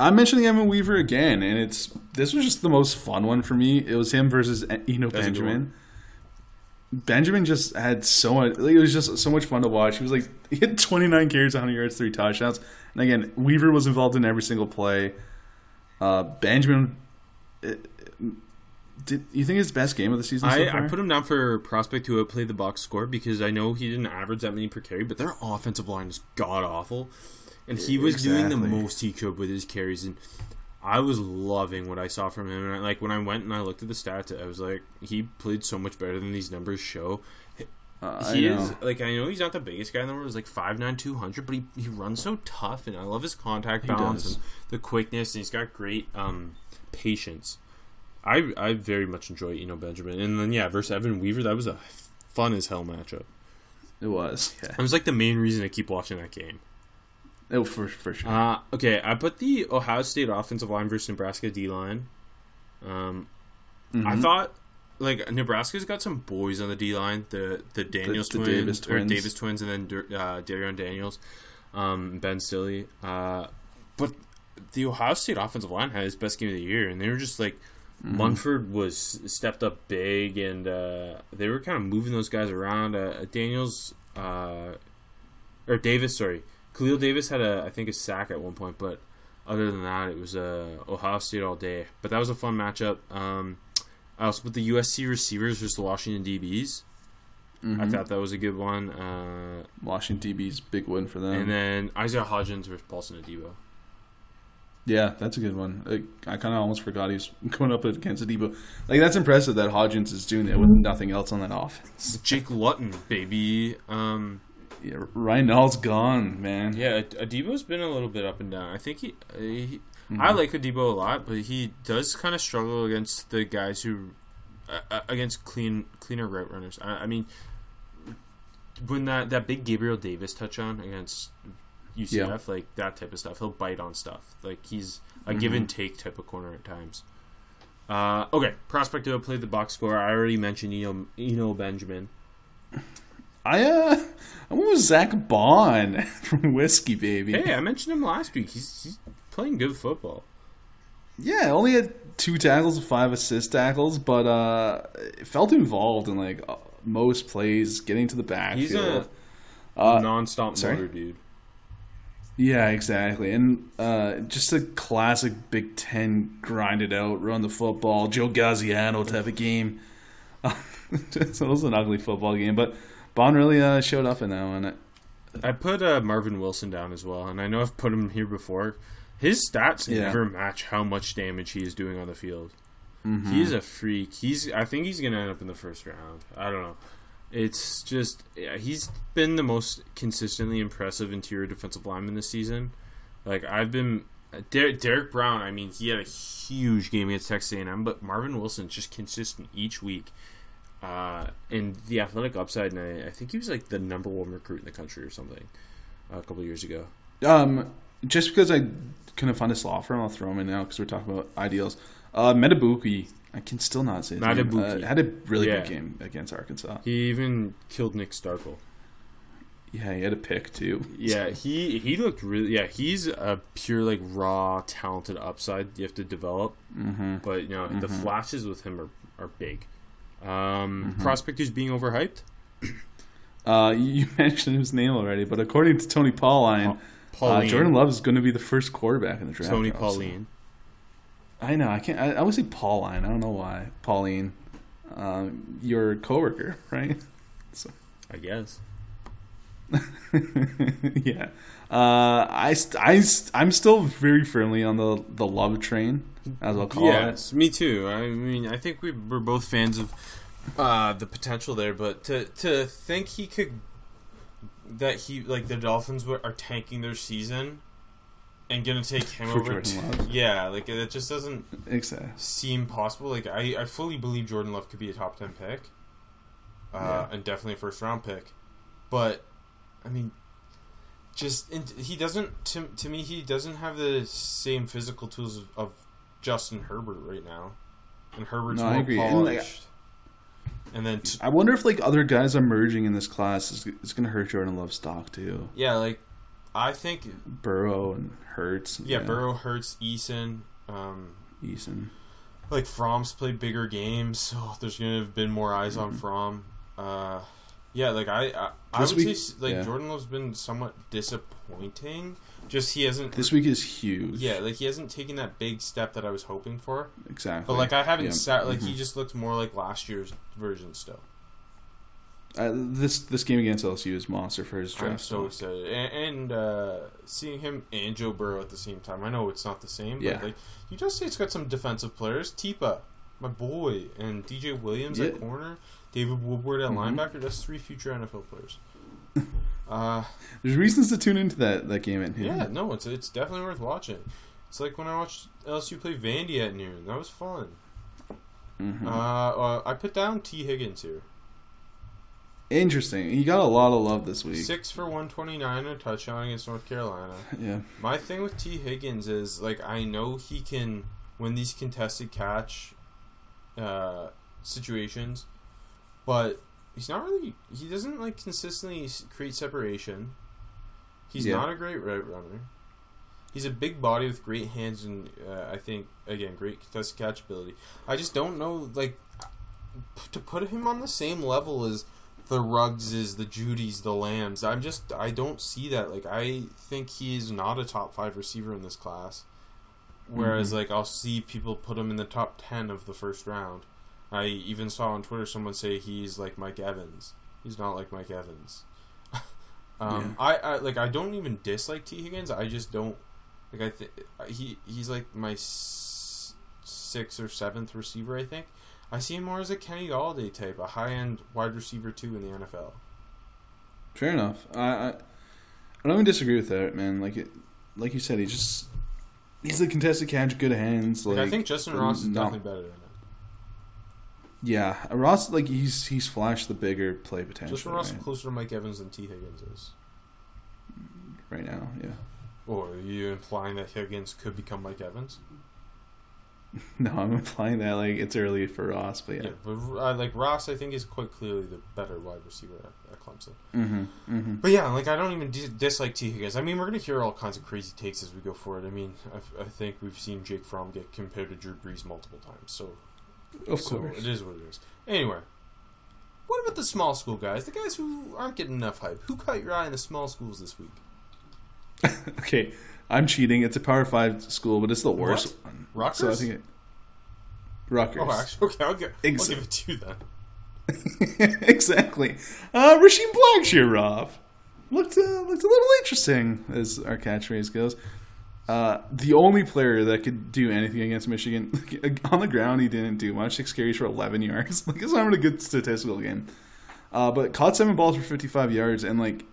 I'm mentioning Evan Weaver again, and it's this was just the most fun one for me. It was him versus Eno That's Benjamin. Benjamin just had so much. Like, it was just so much fun to watch. He was like he had 29 carries, 100 yards, three touchdowns. And again, Weaver was involved in every single play. Uh, Benjamin, uh, did you think his best game of the season? so I, I put him down for prospect who outplayed the box score because I know he didn't average that many per carry, but their offensive line is god awful, and he was doing the most he could with his carries, and I was loving what I saw from him. And I, like when I went and I looked at the stats, I was like, he played so much better than these numbers show. Uh, I he know. is like I know he's not the biggest guy in the world. He's like 5'9", 200, but he, he runs so tough, and I love his contact balance and the quickness, and he's got great um, patience. I I very much enjoy you know Benjamin, and then yeah versus Evan Weaver, that was a fun as hell matchup. It was, yeah. It was like the main reason I keep watching that game. Oh, for for sure. Uh, okay, I put the Ohio State offensive line versus Nebraska D line. Um, I Mhm. thought like Nebraska's got some boys on the D line, the the Daniels the twins, Davis or twins. Davis twins, and then uh, Darrion Daniels, um, Ben Stille. Uh, but the Ohio State offensive line had his best game of the year, and they were just like Mm-hmm. Munford was stepped up big, and uh, they were kind of moving those guys around. Uh, Daniels uh, or Davis, sorry, Khalil Davis had a I think a sack at one point, but other than that, it was uh, Ohio State all day. But that was a fun matchup. Um, I also put the USC receivers versus the Washington DBs. I Mhm. thought that was a good one. Uh, Washington DB's big win for them. and then Isaiah Hodgins versus Paulson Adebo. Yeah, that's a good one. Like, I kind of almost forgot he's going up against Debo. Like that's impressive that Hodgins is doing that with nothing else on that offense. Jake Luton, baby. Um, Yeah, Ryan Nall's gone, man. yeah, Adebo's been a little bit up and down. I think he, uh, he Mm-hmm. I like Adebo a lot, but he does kind of struggle against the guys who, uh, uh, against clean cleaner route runners. I, I mean, when that that big Gabriel Davis touch on against UCF, Yeah. like that type of stuff, he'll bite on stuff. Like he's a Mm-hmm. give and take type of corner at times. Uh, okay, prospect who played the box score. I already mentioned Eno, Eno Benjamin. I uh, I went with Zack Baun from Whiskey Baby. Hey, I mentioned him last week. He's, he's playing good football. Yeah, only had two tackles, five assist tackles, but uh, felt involved in like uh, most plays, getting to the backfield. He's a Uh, non-stop sorry? motor dude. Yeah, exactly. And uh, just a classic Big Ten grind it out, run the football, Joe Gaziano type of game. so it was an ugly football game, but Baun really uh, showed up in that one. I put uh, Marvin Wilson down as well, and I know I've put him here before. His stats Yeah. never match how much damage he is doing on the field. Mm-hmm. He's a freak. He's. I think he's gonna end up in the first round. I don't know. It's just yeah, he's been the most consistently impressive interior defensive lineman this season. Like I've been Derrick, Derrick Brown. I mean, he had a huge game against Texas A&M, but Marvin Wilson's just consistent each week. Uh, and the athletic upside, and I, I think he was like the number one recruit in the country or something uh, a couple years ago. Um, just because I couldn't find a slot for him, I'll throw him in now because we're talking about ideals. Uh, Metabuki, I can still not say. Matabuki. Uh, had a really Yeah. good game against Arkansas. He even killed Nick Starkel. Yeah, he had a pick too. Yeah, he he looked really. Yeah, he's a pure like raw talented upside you have to develop. Mm-hmm. But you know the flashes with him are are big. Um, Prospect who's being overhyped. Uh, you mentioned his name already, but according to Tony Pauline, uh, Pauline. Jordan Love is going to be the first quarterback in the draft. Tony. Pauline. I know. I can't. I, I would say Pauline. I don't know why. Pauline, um, your coworker, right? So, I guess. yeah. Uh, I I I'm still very firmly on the the love train, as I'll call it. Yes, me too. I mean, I think we, we're both fans of uh, the potential there, but to to think he could that he like the Dolphins were, are tanking their season and gonna take him For over. Jordan t- Love. yeah, like it just doesn't Exactly. seem possible. Like I, I fully believe Jordan Love could be a top ten pick, uh, Yeah. and definitely a first round pick. But I mean, just he doesn't. To, to me, he doesn't have the same physical tools of, of Justin Herbert right now, and Herbert's No, more agree. And, like, polished. And then, t- I wonder if like other guys emerging in this class is, is going to hurt Jordan Love's stock too. yeah, like I think, Burrow and Hurts. yeah, Burrow Hurts Eason. Um, Eason. like Fromm's played bigger games, so there's gonna have been more eyes on Fromm. Uh, yeah, like I, I, I would week- say like yeah. Jordan Love's been somewhat disappointing. Just he hasn't. This week is huge. yeah, like he hasn't taken that big step that I was hoping for. exactly. But like I haven't Yeah. sat like Mhm. he just looked more like last year's version still. Uh, this this game against LSU is monster for his draft. I'm so excited, and, and uh, seeing him and Joe Burrow at the same time. I know it's not the same, Yeah. but like Utah it's got some defensive players. Tipa, my boy, and DJ Williams at corner. David Woodward at Mhm. linebacker. That's three future NFL players. uh, There's reasons to tune into that that game at noon. yeah, no, it's it's definitely worth watching. It's like when I watched LSU play Vandy at noon. That was fun. Mhm. Uh, uh, I put down Tee Higgins here. Interesting. He got a lot of love this week. Six for one twenty nine, a touchdown against North Carolina. Yeah. My thing with Tee Higgins is like I know he can win these contested catch uh, situations, but he's not really. He doesn't like consistently create separation. He's Yeah. not a great route runner. He's a big body with great hands and uh, I think again great contested catch ability. I just don't know like p- to put him on the same level as the Ruggses, the Jeudys, the Lambs. I'm just I don't see that. Like I think he's not a top five receiver in this class. Whereas like I'll see people put him in the top ten of the first round. I even saw on Twitter someone say he's like Mike Evans. He's not like Mike Evans. um, I, I like I don't even dislike Tee Higgins. I just don't like I think he he's like my s- sixth or seventh receiver. I think I see him more as a Kenny Golladay type, a high end wide receiver too in the NFL. Fair enough. I, I I don't even disagree with that, man. Like it, like you said, he just he's a contested catch, good hands. Like, Like, I think Justyn Ross is no- definitely better than him. Yeah, Ross like he's he's flashed the bigger play potential Justyn Ross right, closer to Mike Evans than Tee Higgins is. right now. Yeah. Or are you implying that Higgins could become Mike Evans? No, I'm implying that like it's early for Ross, but Yeah, yeah. but uh, like Ross, I think is quite clearly the better wide receiver at, at Clemson. Mm-hmm. Mm-hmm. But yeah, like I don't even dis- dislike Tee Higgins. I mean, we're gonna hear all kinds of crazy takes as we go forward. I mean, I, I think we've seen Jake Fromm get compared to Drew Brees multiple times, so Of so course. it is what it is. Anyway, what about the small school guys? The guys who aren't getting enough hype. Who caught your eye in the small schools this week? okay, I'm cheating. It's a Power Five school, but it's the worst What? one. Rutgers? So I think it, Rutgers. Oh, actually, okay, I'll, get, Ex- I'll give it to you then. exactly. Uh, Raheem Blackshear, Rob. Looked, uh, looked a little interesting, as our catchphrase goes. Uh, the only player that could do anything against Michigan on the ground, he didn't do much. Six carries for 11 yards. Like it's not a good statistical game. Uh, but caught seven balls for 55 yards and like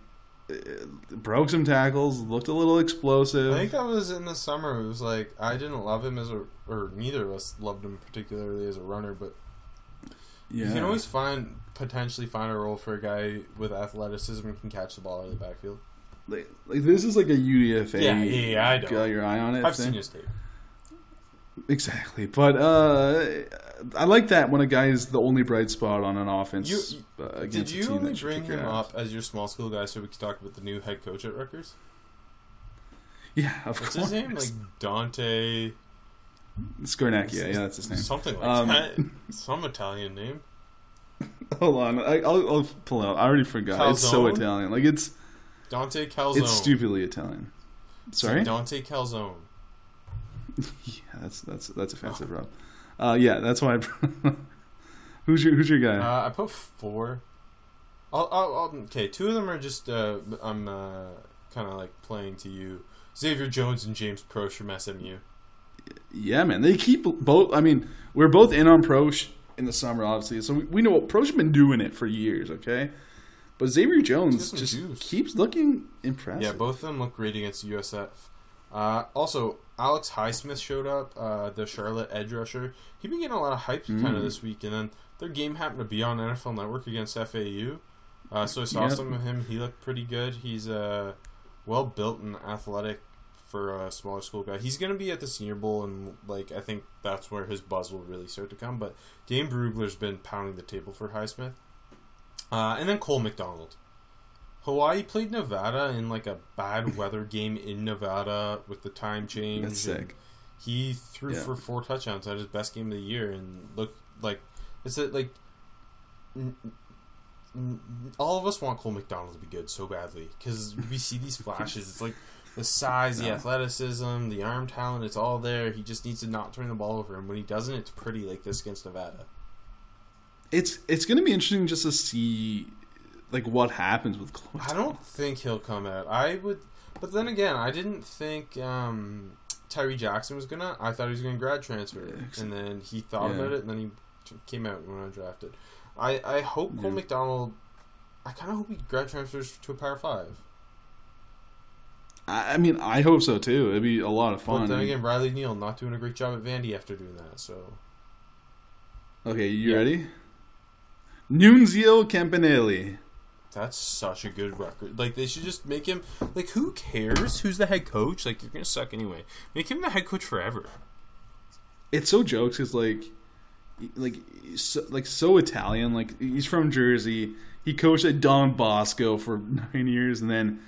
uh, broke some tackles. Looked a little explosive. I think that was in the summer. It was like I didn't love him as a, or neither of us loved him particularly as a runner, but yeah. you can always find potentially find a role for a guy with athleticism and can catch the ball out of the backfield. Like, like this is like a UDFA. Yeah, yeah, I know. Got your eye on it. I've thing. seen his tape. Exactly, but uh, I like that when a guy is the only bright spot on an offense You- uh, Did against a you team only bring him up as your small school guy so we could talk about the new head coach at Rutgers? Yeah, of What's course. his name? Like Dante Skornacki, yeah, yeah, that's his name. something like Um, that. Some Italian name. Hold on, I, I'll, I'll pull it out. I already forgot. It's so Italian. Like it's Dante Calzone. it's stupidly Italian. Sorry. Dante Calzone. Yeah, that's that's that's offensive, Rob. Uh, yeah, that's why. I, who's your Who's your guy? Uh, I put four. I'll, I'll, I'll, okay, two of them are just uh, I'm uh, kind of like playing to you. Xavier Jones and James Proche from SMU. yeah, man, they keep both. I mean, we're both in on Prosh in the summer, obviously, so we, we know Pro's been doing it for years. Okay, but Xavier Jones just juice. keeps looking impressive. Yeah, both of them look great against USF. Uh, also, Alex Highsmith showed up, uh, the Charlotte edge rusher. He's been getting a lot of hype kind Mm. of this week, and then their game happened to be on NFL Network against FAU. Uh, so I saw Yep. some of him. He looked pretty good. He's uh, well built and athletic for a smaller school guy. He's going to be at the Senior Bowl, and like I think that's where his buzz will really start to come. But Dane Brugler's been pounding the table for Highsmith, uh, and then Cole McDonald. Hawaii played Nevada in like a bad weather game in Nevada with the time change. That's sick. He threw Yeah. for four touchdowns. Had his best game of the year, and looked like it's a, like n- n- all of us want Cole McDonald to be good so badly because we see these flashes. It's like the size, the athleticism, the arm talent. It's all there. He just needs to not turn the ball over, and when he doesn't, it's pretty like this against Nevada. It's it's going to be interesting just to see like what happens with. Chloe I don't think he'll come out. I would, but then again, I didn't think um, Tyree Jackson was gonna. I thought he was gonna grad transfer, Yeah. and then he thought Yeah. about it, and then he came out when I drafted. I I hope Cole McDonald. I kind of hope he grad transfers to a Power Five. I, I mean, I hope so too. It'd be a lot of fun. But then again, Riley Neal not doing a great job at Vandy after doing that. So okay, you Yeah. ready? Nunzio Campanile. that's such a good record. Like they should just make him. Like who cares who's the head coach? Like you're gonna suck anyway. Make him the head coach forever. it's so jokes because like like so, like so Italian. Like he's from Jersey. He coached at Don Bosco for nine years, and then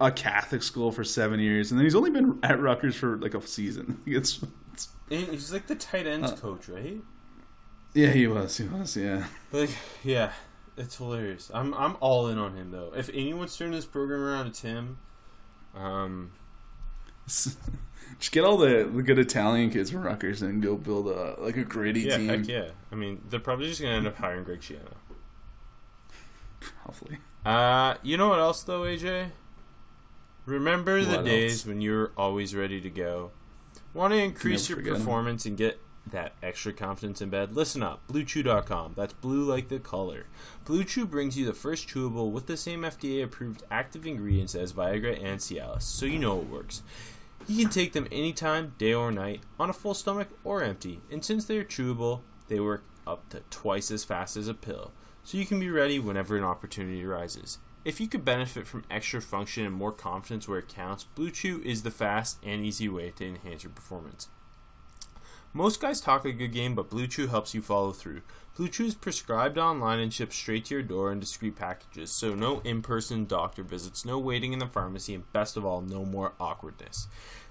a Catholic school for seven years, and then he's only been at Rutgers for like a season. It's, it's he's like the tight ends Uh, coach, right? Yeah, he was. He was. Yeah. Like, yeah, it's hilarious. I'm I'm all in on him though. If anyone's turning this program around, it's him. Um, Just get all the, the good Italian kids from Rutgers and go build a like a gritty yeah, team. heck yeah. I mean, they're probably just gonna end up hiring Greg Schiano. Probably. Uh, you know what else though, AJ? Remember the What days when you're always ready to go. Want to increase Never your forget 'em. performance and get that extra confidence in bed? Listen up, BlueChew.com. That's blue like the color. Blue Chew brings you the first chewable with the same FDA-approved active ingredients as Viagra and Cialis, so you know it works. You can take them anytime, day or night, on a full stomach or empty. And since they're chewable, they work up to twice as fast as a pill, so you can be ready whenever an opportunity arises. If you could benefit from extra function and more confidence where it counts, Blue Chew is the fast and easy way to enhance your performance. Most guys talk a good game, but Blue Chew helps you follow through. Blue Chew is prescribed online and shipped straight to your door in discreet packages, so no in person doctor visits, no waiting in the pharmacy, and best of all, no more awkwardness.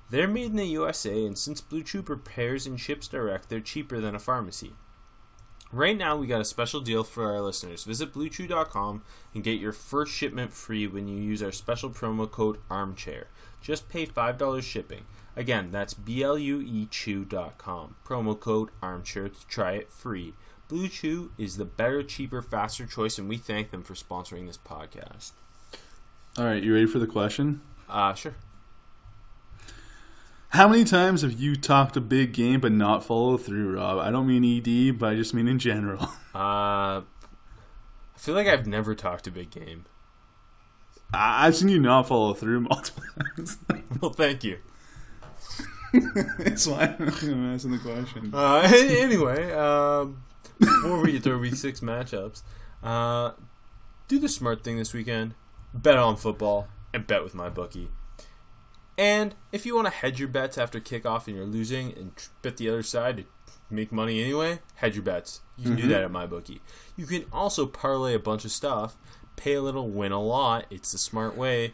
They're made in the USA, and since Blue Chew prepares and ships direct, they're cheaper than a pharmacy. Right now, we got a special deal for our listeners. Visit BlueChew.com and get your first shipment free when you use our special promo code ARMCHAIR. Just pay $5 shipping. Again, that's B-L-U-E Chew.com. Promo code ARMCHAIR to try it free. Blue Chew is the better, cheaper, faster choice, and we thank them for sponsoring this podcast. All right, you ready for the question? Uh, sure. How many times have you talked a big game but not followed through, Rob? I don't mean ED, but I just mean in general. Uh, I feel like I've never talked a big game. I- I've seen you not follow through multiple times. Well, thank you. That's why I'm asking the question. Uh, anyway, um, before we get to our week six matchups, uh, do the smart thing this weekend. Bet on football and bet with my bookie. And if you want to hedge your bets after kickoff and you're losing and bet the other side to make money anyway, hedge your bets. You can do that at my bookie. You can also parlay a bunch of stuff, pay a little, win a lot. It's the smart way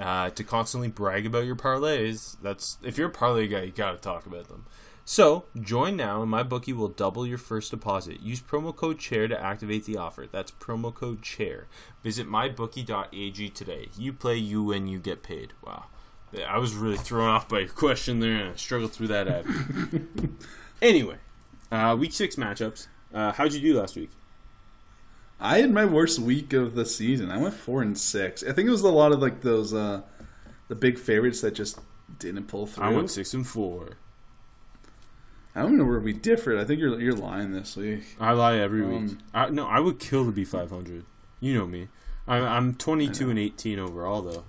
uh, to constantly brag about your parlays. That's if you're a parlay guy, you got to talk about them. So join now, and my bookie will double your first deposit. Use promo code Chair to activate the offer. That's promo code Chair. Visit mybookie.ag today. You play, you win, you get paid. Wow, I was really thrown off by your question there, and I struggled through that ad. anyway, uh, week six matchups. Uh, how'd you do last week? I had my worst week of the season. I went four and six. I think it was a lot of like those uh the big favorites that just didn't pull through. I went six and four. I don't know where we differed. I think you're you're lying this week. I lie every Um, week. I, no, I would kill to be 500. You know me. I, I'm 22 and 18 overall, though.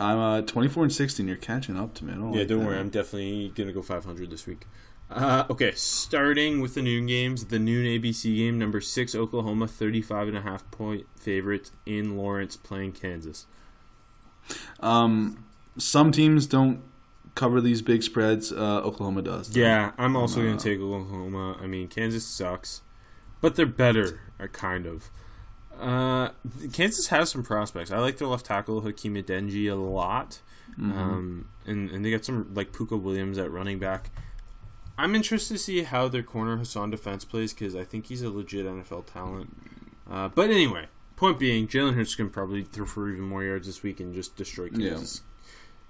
I'm uh 24 and 16. You're catching up to me. Don't Yeah, like don't that. worry. I'm definitely gonna go 500 this week. Uh, okay, starting with the noon games. The noon ABC game, number six Oklahoma, 35 and a half point favorites in Lawrence playing Kansas. Um, some teams don't cover these big spreads. Uh, Oklahoma does. Yeah, I'm also Uh, gonna take Oklahoma. I mean, Kansas sucks, but they're better, uh, kind of. Uh, Kansas has some prospects. I like their left tackle Hakeem Adeniji a lot. Um, and, and they got some like Pooka Williams at running back. I'm interested to see how their corner Hasan Defense plays because I think he's a legit NFL talent. Uh, but anyway, point being, Jalen Hurts can probably throw for even more yards this week and just destroy Yeah. Kansas.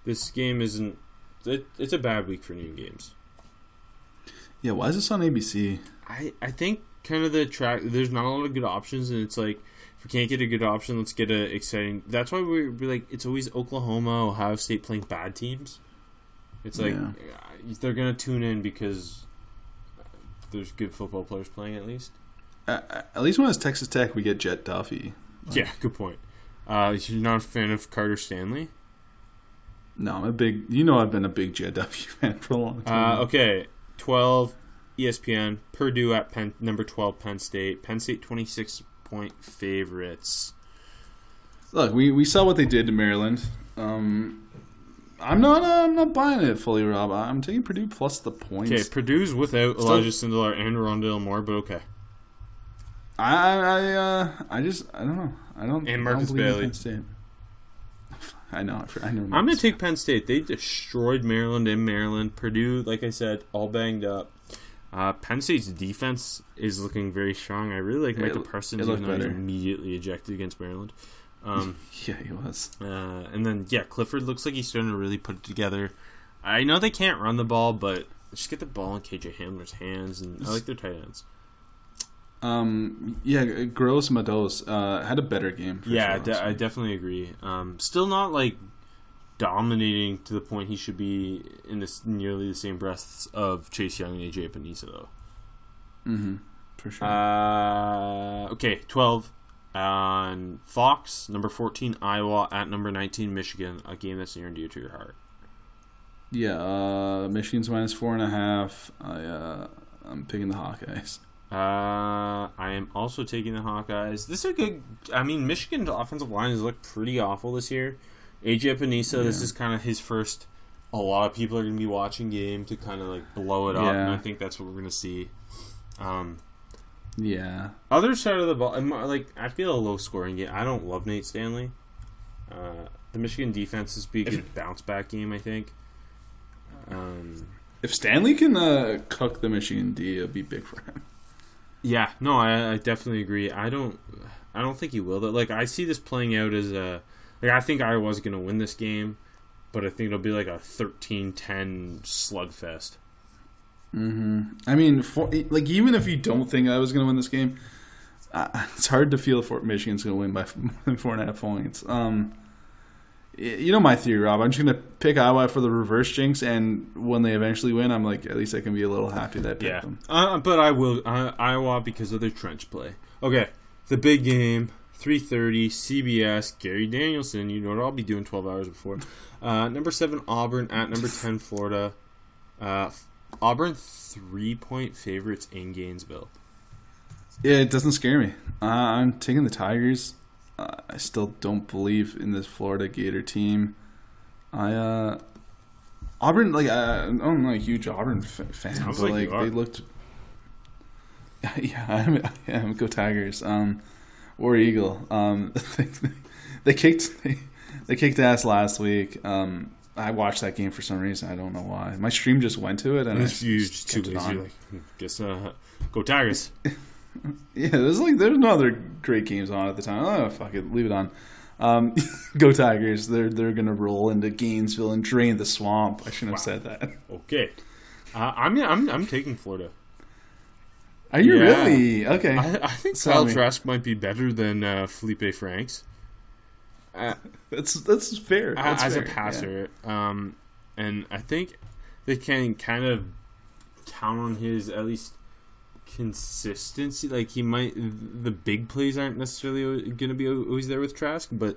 This game isn't. It, it's a bad week for new games. Yeah. Why is this on ABC? I, I think kind of the track. There's not a lot of good options, and it's like if we can't get a good option, let's get a exciting. That's why we we like it's always Oklahoma, Ohio State playing bad teams. It's like Yeah. uh, they're gonna tune in because there's good football players playing at least. Uh, at least when it's Texas Tech, we get Jett Duffey. Yeah, good point. Uh, you're not a fan of Carter Stanley? No, I'm a big. You know, I've been a big Jett Duffey fan for a long time. Uh, okay, twelve. ESPN Purdue at Penn number twelve Penn State. Penn State twenty six point favorites. Look, we, we saw what they did to Maryland. Um, I'm not uh, I'm not buying it fully, Rob. I'm taking Purdue plus the points. Okay, Purdue's without Still- Elijah Sindelar and Rondale Moore, but okay. I I uh, I just I don't know. I don't. And I Markus don't believe in Bailey. Penn State. I know. I know. I'm gonna take Penn State. They destroyed Maryland in Maryland. Purdue, like I said, all banged up. Uh, Penn State's defense is looking very strong. I really like Micah it Parsons, even though he's immediately ejected against Maryland. Um, Yeah, he was. uh, and then yeah, Clifford looks like he's starting to really put it together. I know they can't run the ball, but just get the ball in KJ Hamler's hands, and I like their tight ends. Um, yeah, Gross-Matos uh, had a better game. For Yeah, sure de- I definitely agree. Um, still not like dominating to the point he should be in this nearly the same breaths of Chase Young and AJ Epenesa though. Mhm, for sure. Uh, okay, twelve on Fox, number fourteen Iowa at number nineteen Michigan, a game that's near and dear to your heart. yeah, uh, Michigan's minus four and a half. I uh, I'm picking the Hawkeyes. Uh, I am also taking the Hawkeyes. This is a good. I mean, Michigan's offensive line has looked pretty awful this year. AJ Epenesa, this is kind of his first. A lot of people are going to be watching game to kind of like blow it up, and I think that's what we're going to see. Um, Yeah, other side of the ball, I'm, uh, like I feel a low scoring game. I don't love Nate Stanley. Uh, the Michigan defense is be a good bounce back game. I think. Um, if Stanley can uh, cook the Michigan D, it'll be big for him. Yeah, no, I, I definitely agree. I don't, I don't think he will. Though. Like I see this playing out as a, like I think Iowa's going to win this game, but I think it'll be like a 13-10 slugfest. Hmm I mean, for, like even if you don't think I was going to win this game, uh, it's hard to feel for Michigan's going to win by more than four and a half points. Um, you know my theory, Rob. I'm just going to pick Iowa for the reverse jinx, and when they eventually win, I'm like, at least I can be a little happy that I picked Yeah, them. uh, but I will uh, Iowa because of their trench play. Okay, the big game, 3:30 CBS. Gary Danielson, you know what I'll be doing 12 hours before. Uh, number seven Auburn at number 10 Florida. Uh, Auburn three point favorites in Gainesville. Yeah, it doesn't scare me. Uh, I'm taking the Tigers. Uh, I still don't believe in this Florida Gator team. I uh, Auburn, like uh, I'm not a huge Auburn f- fan, Sounds but like they looked. Yeah, I'm, I'm go Tigers. Um, War Eagle. Um, they, they kicked they, they kicked ass last week. Um, I watched that game for some reason. I don't know why. My stream just went to it, and I If you just just too kept it lazy, on. like, "Hmm, guess uh, go Tigers. Yeah, there's like there's no other great games on at the time. Oh fuck it, leave it on. Um, go Tigers! They're they're gonna roll into Gainesville and drain the swamp. I shouldn't have said that. Okay, uh, I'm I'm I'm taking Florida. Are you Yeah. really okay? I, I think Tell Kyle me. Trask might be better than uh, Felipe Franks. Uh, That's that's fair. That's as fair, a yeah. passer. Um, and I think they can kind of count on his at least consistency. Like he might, the big plays aren't necessarily going to be always there with Trask, but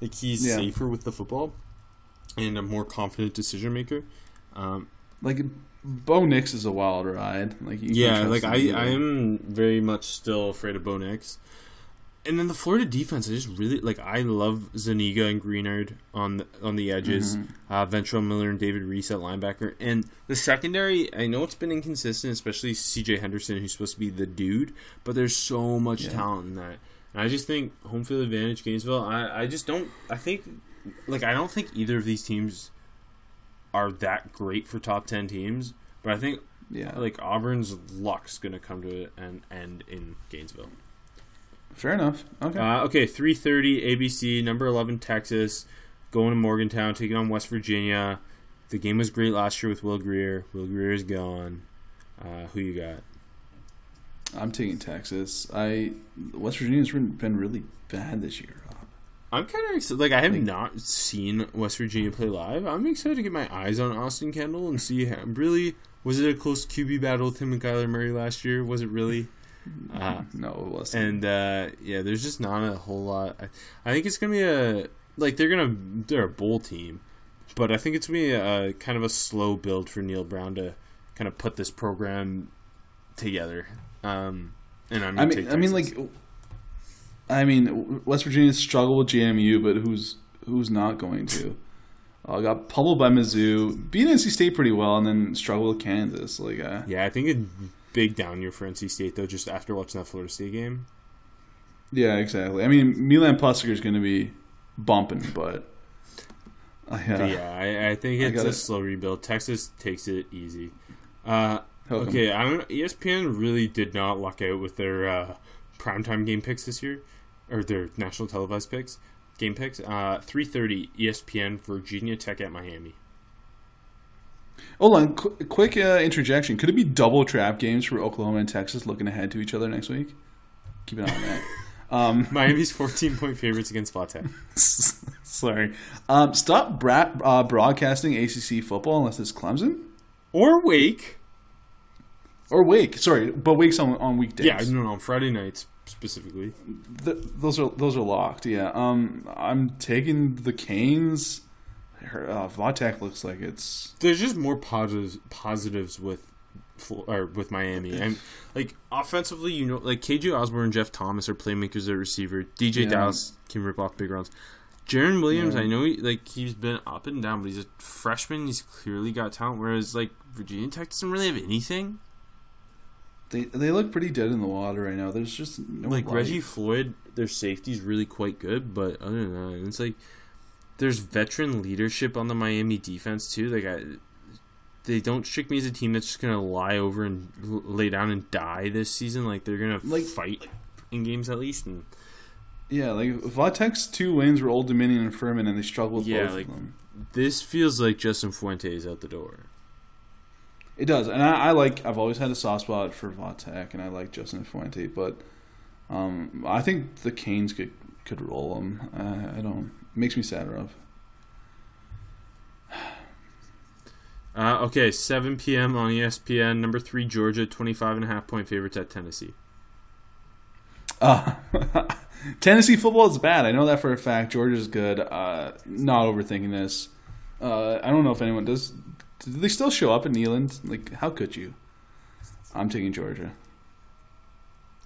like he's Yeah. safer with the football and a more confident decision maker. Um, Like Bo Nix is a wild ride. Like yeah, like I. I am very much still afraid of Bo Nix. And then the Florida defense, I just really like. I love Zuniga and Greenard on the, on the edges, Mm-hmm. uh, Ventrell Miller and David Reese at linebacker, and the secondary. I know it's been inconsistent, especially C.J. Henderson, who's supposed to be the dude, but there's so much Yeah. talent in that. And I just think home field advantage, Gainesville. I, I just don't. I think, like, I don't think either of these teams are that great for top ten teams, but I think Yeah, like Auburn's luck's gonna come to an end in Gainesville. Fair enough. Okay. Uh, okay, three thirty ABC, number eleven Texas, going to Morgantown, taking on West Virginia. The game was great last year with Will Grier. Will Grier is gone. Uh, who you got? I'm taking Texas. I West Virginia's been been really bad this year. I'm kind of excited. Like I have Like- not seen West Virginia play live. I'm excited to get my eyes on Austin Kendall and see how really was it a close QB battle with him and Kyler Murray last year? Was it really? Uh, No, it wasn't. and uh, yeah, there's just not a whole lot. I, I think it's gonna be a like they're gonna they're a bowl team, but I think it's gonna be a, kind of a slow build for Neal Brown to kind of put this program together. Um, and I'm I mean, I mean, like, I mean, West Virginia struggled with JMU, but who's who's not going to? Uh, got pummeled by Mizzou, beat NC State pretty well, and then struggled with Kansas. Like, uh, yeah, I think a big down year for NC State though. Just after watching that Florida State game, yeah, exactly. I mean, Milan Puskar is going to be bumping, but uh, yeah, I, I think it's a slow rebuild. Texas takes it easy. Uh, okay, I don't. ESPN really did not luck out with their uh, primetime game picks this year, or their national televised picks, game picks. Uh, three thirty ESPN Virginia Tech at Miami. Hold on, qu- quick uh, interjection. Could it be double trap games for Oklahoma and Texas looking ahead to each other next week? Keep an eye on that. Um, Miami's fourteen point favorites against Va sorry. Um, stop bra- uh, broadcasting ACC football unless it's Clemson or Wake. or Wake. Sorry, but Wake's on on weekdays. Yeah, no, no, on Friday nights specifically. Th- those are those are locked. Yeah. Um, I'm taking the Canes. Her, uh, Vatek looks like it's there's just more positives positives with or with Miami and like offensively you know like KJ Osborn and Jeff Thomas are playmakers at receiver DJ Yeah. Dallas can rip off big runs Jarren Williams Yeah. I know he, like he's been up and down but he's a freshman he's clearly got talent whereas like Virginia Tech doesn't really have anything they they look pretty dead in the water right now. There's just no like light. Reggie Floyd their safety's really quite good but other than that it's like there's veteran leadership on the Miami defense too like I they don't strike me as a team that's just gonna lie over and lay down and die this season. Like they're gonna Like- fight in games at least. And Yeah, like Vatek's two wins were Old Dominion and Furman, and they struggled Yeah, both like- of them. this feels like Justin Fuente's out the door. It does, and I, I like. I've always had a soft spot for Vatek, and I like Justin Fuente, but um, I think the Canes could could roll them. Uh, I don't. It makes me sad, Rob. Uh, okay, 7 p.m. on ESPN. Number three Georgia, 25 and a half point favorites at Tennessee. Uh, Tennessee football is bad. I know that for a fact. Georgia's good. Uh, not overthinking this. Uh, I don't know if anyone does. Do they still show up in Neyland? Like, how could you? I'm taking Georgia.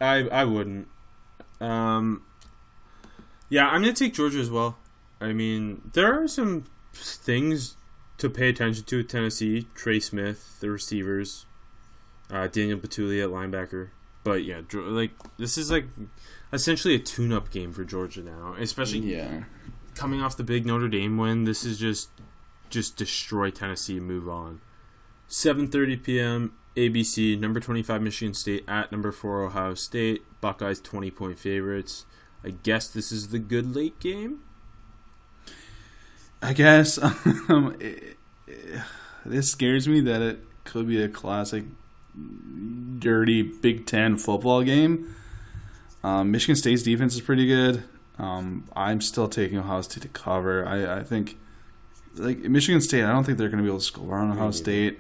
I I wouldn't. Um, yeah, I'm gonna take Georgia as well. I mean, there are some things to pay attention to Tennessee, Trey Smith, the receivers, uh, Daniel Bituli at linebacker. But yeah, like this is like essentially a tune-up game for Georgia now, especially yeah. coming off the big Notre Dame win. This is just just destroy Tennessee and move on. 7:30 p.m. ABC number 25 Michigan State at number 4 Ohio State. Buckeyes 20 point favorites. I guess this is the good late game. I guess um, it, it, this scares me that it could be a classic dirty Big Ten football game. Um, Michigan State's defense is pretty good. Um, I'm still taking Ohio State to cover. I, I think, like Michigan State, I don't think they're going to be able to score on Ohio State.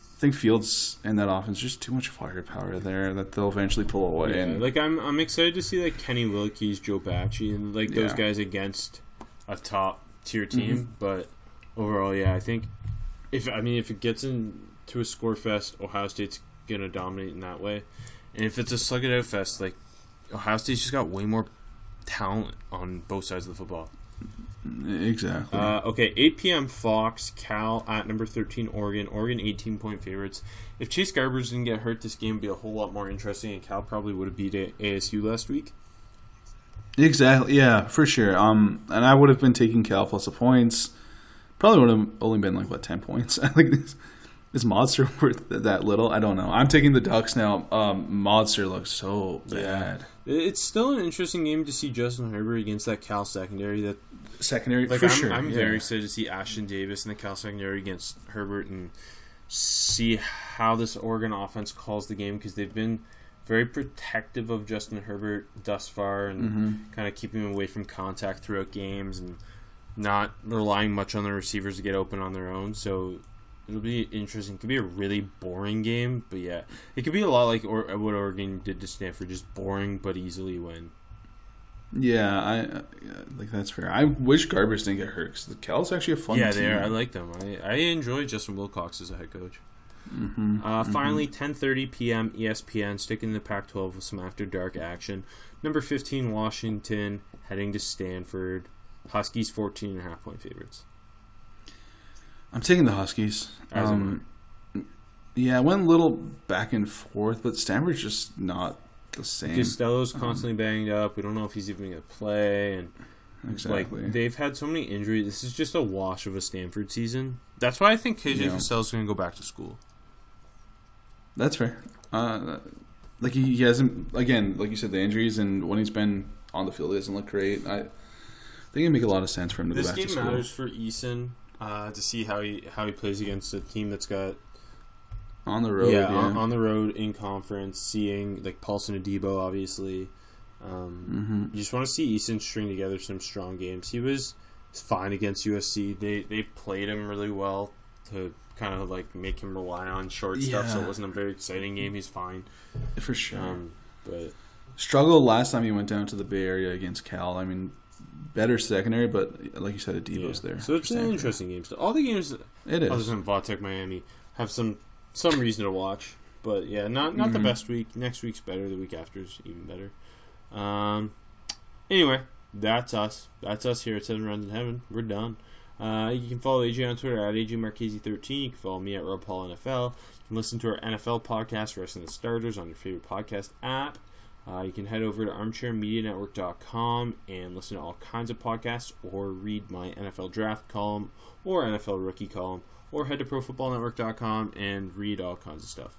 I think Fields and that offense just too much firepower there that they'll eventually pull away. Yeah, and like I'm, I'm excited to see like Kenny Willekes, Joe Bachie, and like those Yeah. guys against a top tier team. But overall, yeah, I think if I mean if it gets into a score fest, Ohio State's gonna dominate in that way. And if it's a slug it out fest, like Ohio State's just got way more talent on both sides of the football. exactly. Uh, okay, 8 p.m. Fox, Cal at number 13, Oregon. Oregon 18 point favorites. If Chase Garbers didn't get hurt, this game would be a whole lot more interesting, and Cal probably would have beat ASU last week. Exactly. Yeah, for sure. Um, and I would have been taking Cal plus the points. Probably would have only been like what ten points. I think this is Modster worth that little. I don't know. I'm taking the Ducks now. Um, Modster looks so bad. It's still an interesting game to see Justin Herbert against that Cal secondary. That Secondary like for I'm, sure. I'm yeah. very excited to see Ashtyn Davis and the Cal secondary against Herbert and see how this Oregon offense calls the game because they've been very protective of Justin Herbert thus far and Mm-hmm. kind of keeping him away from contact throughout games and not relying much on the receivers to get open on their own. So it'll be interesting. It could be a really boring game, but yeah, it could be a lot like or, what Oregon did to Stanford, just boring but easily win. Yeah, I uh, like that's fair. I wish Garbers didn't get hurt because the Cal's actually a fun team. yeah, team. they are. I like them. I, I enjoy Justin Wilcox as a head coach. Mm-hmm. Uh, Finally, 10:30 p.m. ESPN, sticking to the Pac-12 with some after dark action. Number 15 Washington heading to Stanford. Huskies 14 and a half point favorites. I'm taking the Huskies. Um, yeah, I went a little back and forth, but Stanford's just not the same. Costello's constantly banged up. We don't know if he's even going to play, and exactly. like they've had so many injuries. This is just a wash of a Stanford season. That's why I think KJ Yeah. Costello's going to go back to school. That's fair. Uh, like he, he hasn't again, like you said, the injuries and when he's been on the field, he doesn't look great. I think it make a lot of sense for him to This go back to school. This game matters for Eason uh, to see how he how he plays against a team that's got on the road. yeah, Yeah, On, on the road in conference, seeing like Paulson Adebo, obviously. Um, hmm You just want to see Eason string together some strong games. He was fine against USC. They they played him really well to kind of like make him rely on short stuff. So it wasn't a very exciting game. He's fine. for sure. Um, but Struggled last time he went down to the Bay Area against Cal. I mean, better secondary, but like you said, Adebo's yeah. there. So it's an Stanford. interesting game. So all the games It other is. than Vautech Miami have some some reason to watch. But yeah, not not the Mhm. best week. Next week's better. The week after is even better. Um. Anyway, that's us. That's us here at Seven Rounds in Heaven. We're done. Uh, you can follow AJ on Twitter at AJMarchese13. You can follow me at Rob Paul NFL. You can listen to our NFL podcast, Wrestling the Starters, on your favorite podcast app. Uh, you can head over to armchairmedianetwork.com and listen to all kinds of podcasts or read my NFL draft column or NFL rookie column or head to profootballnetwork.com and read all kinds of stuff.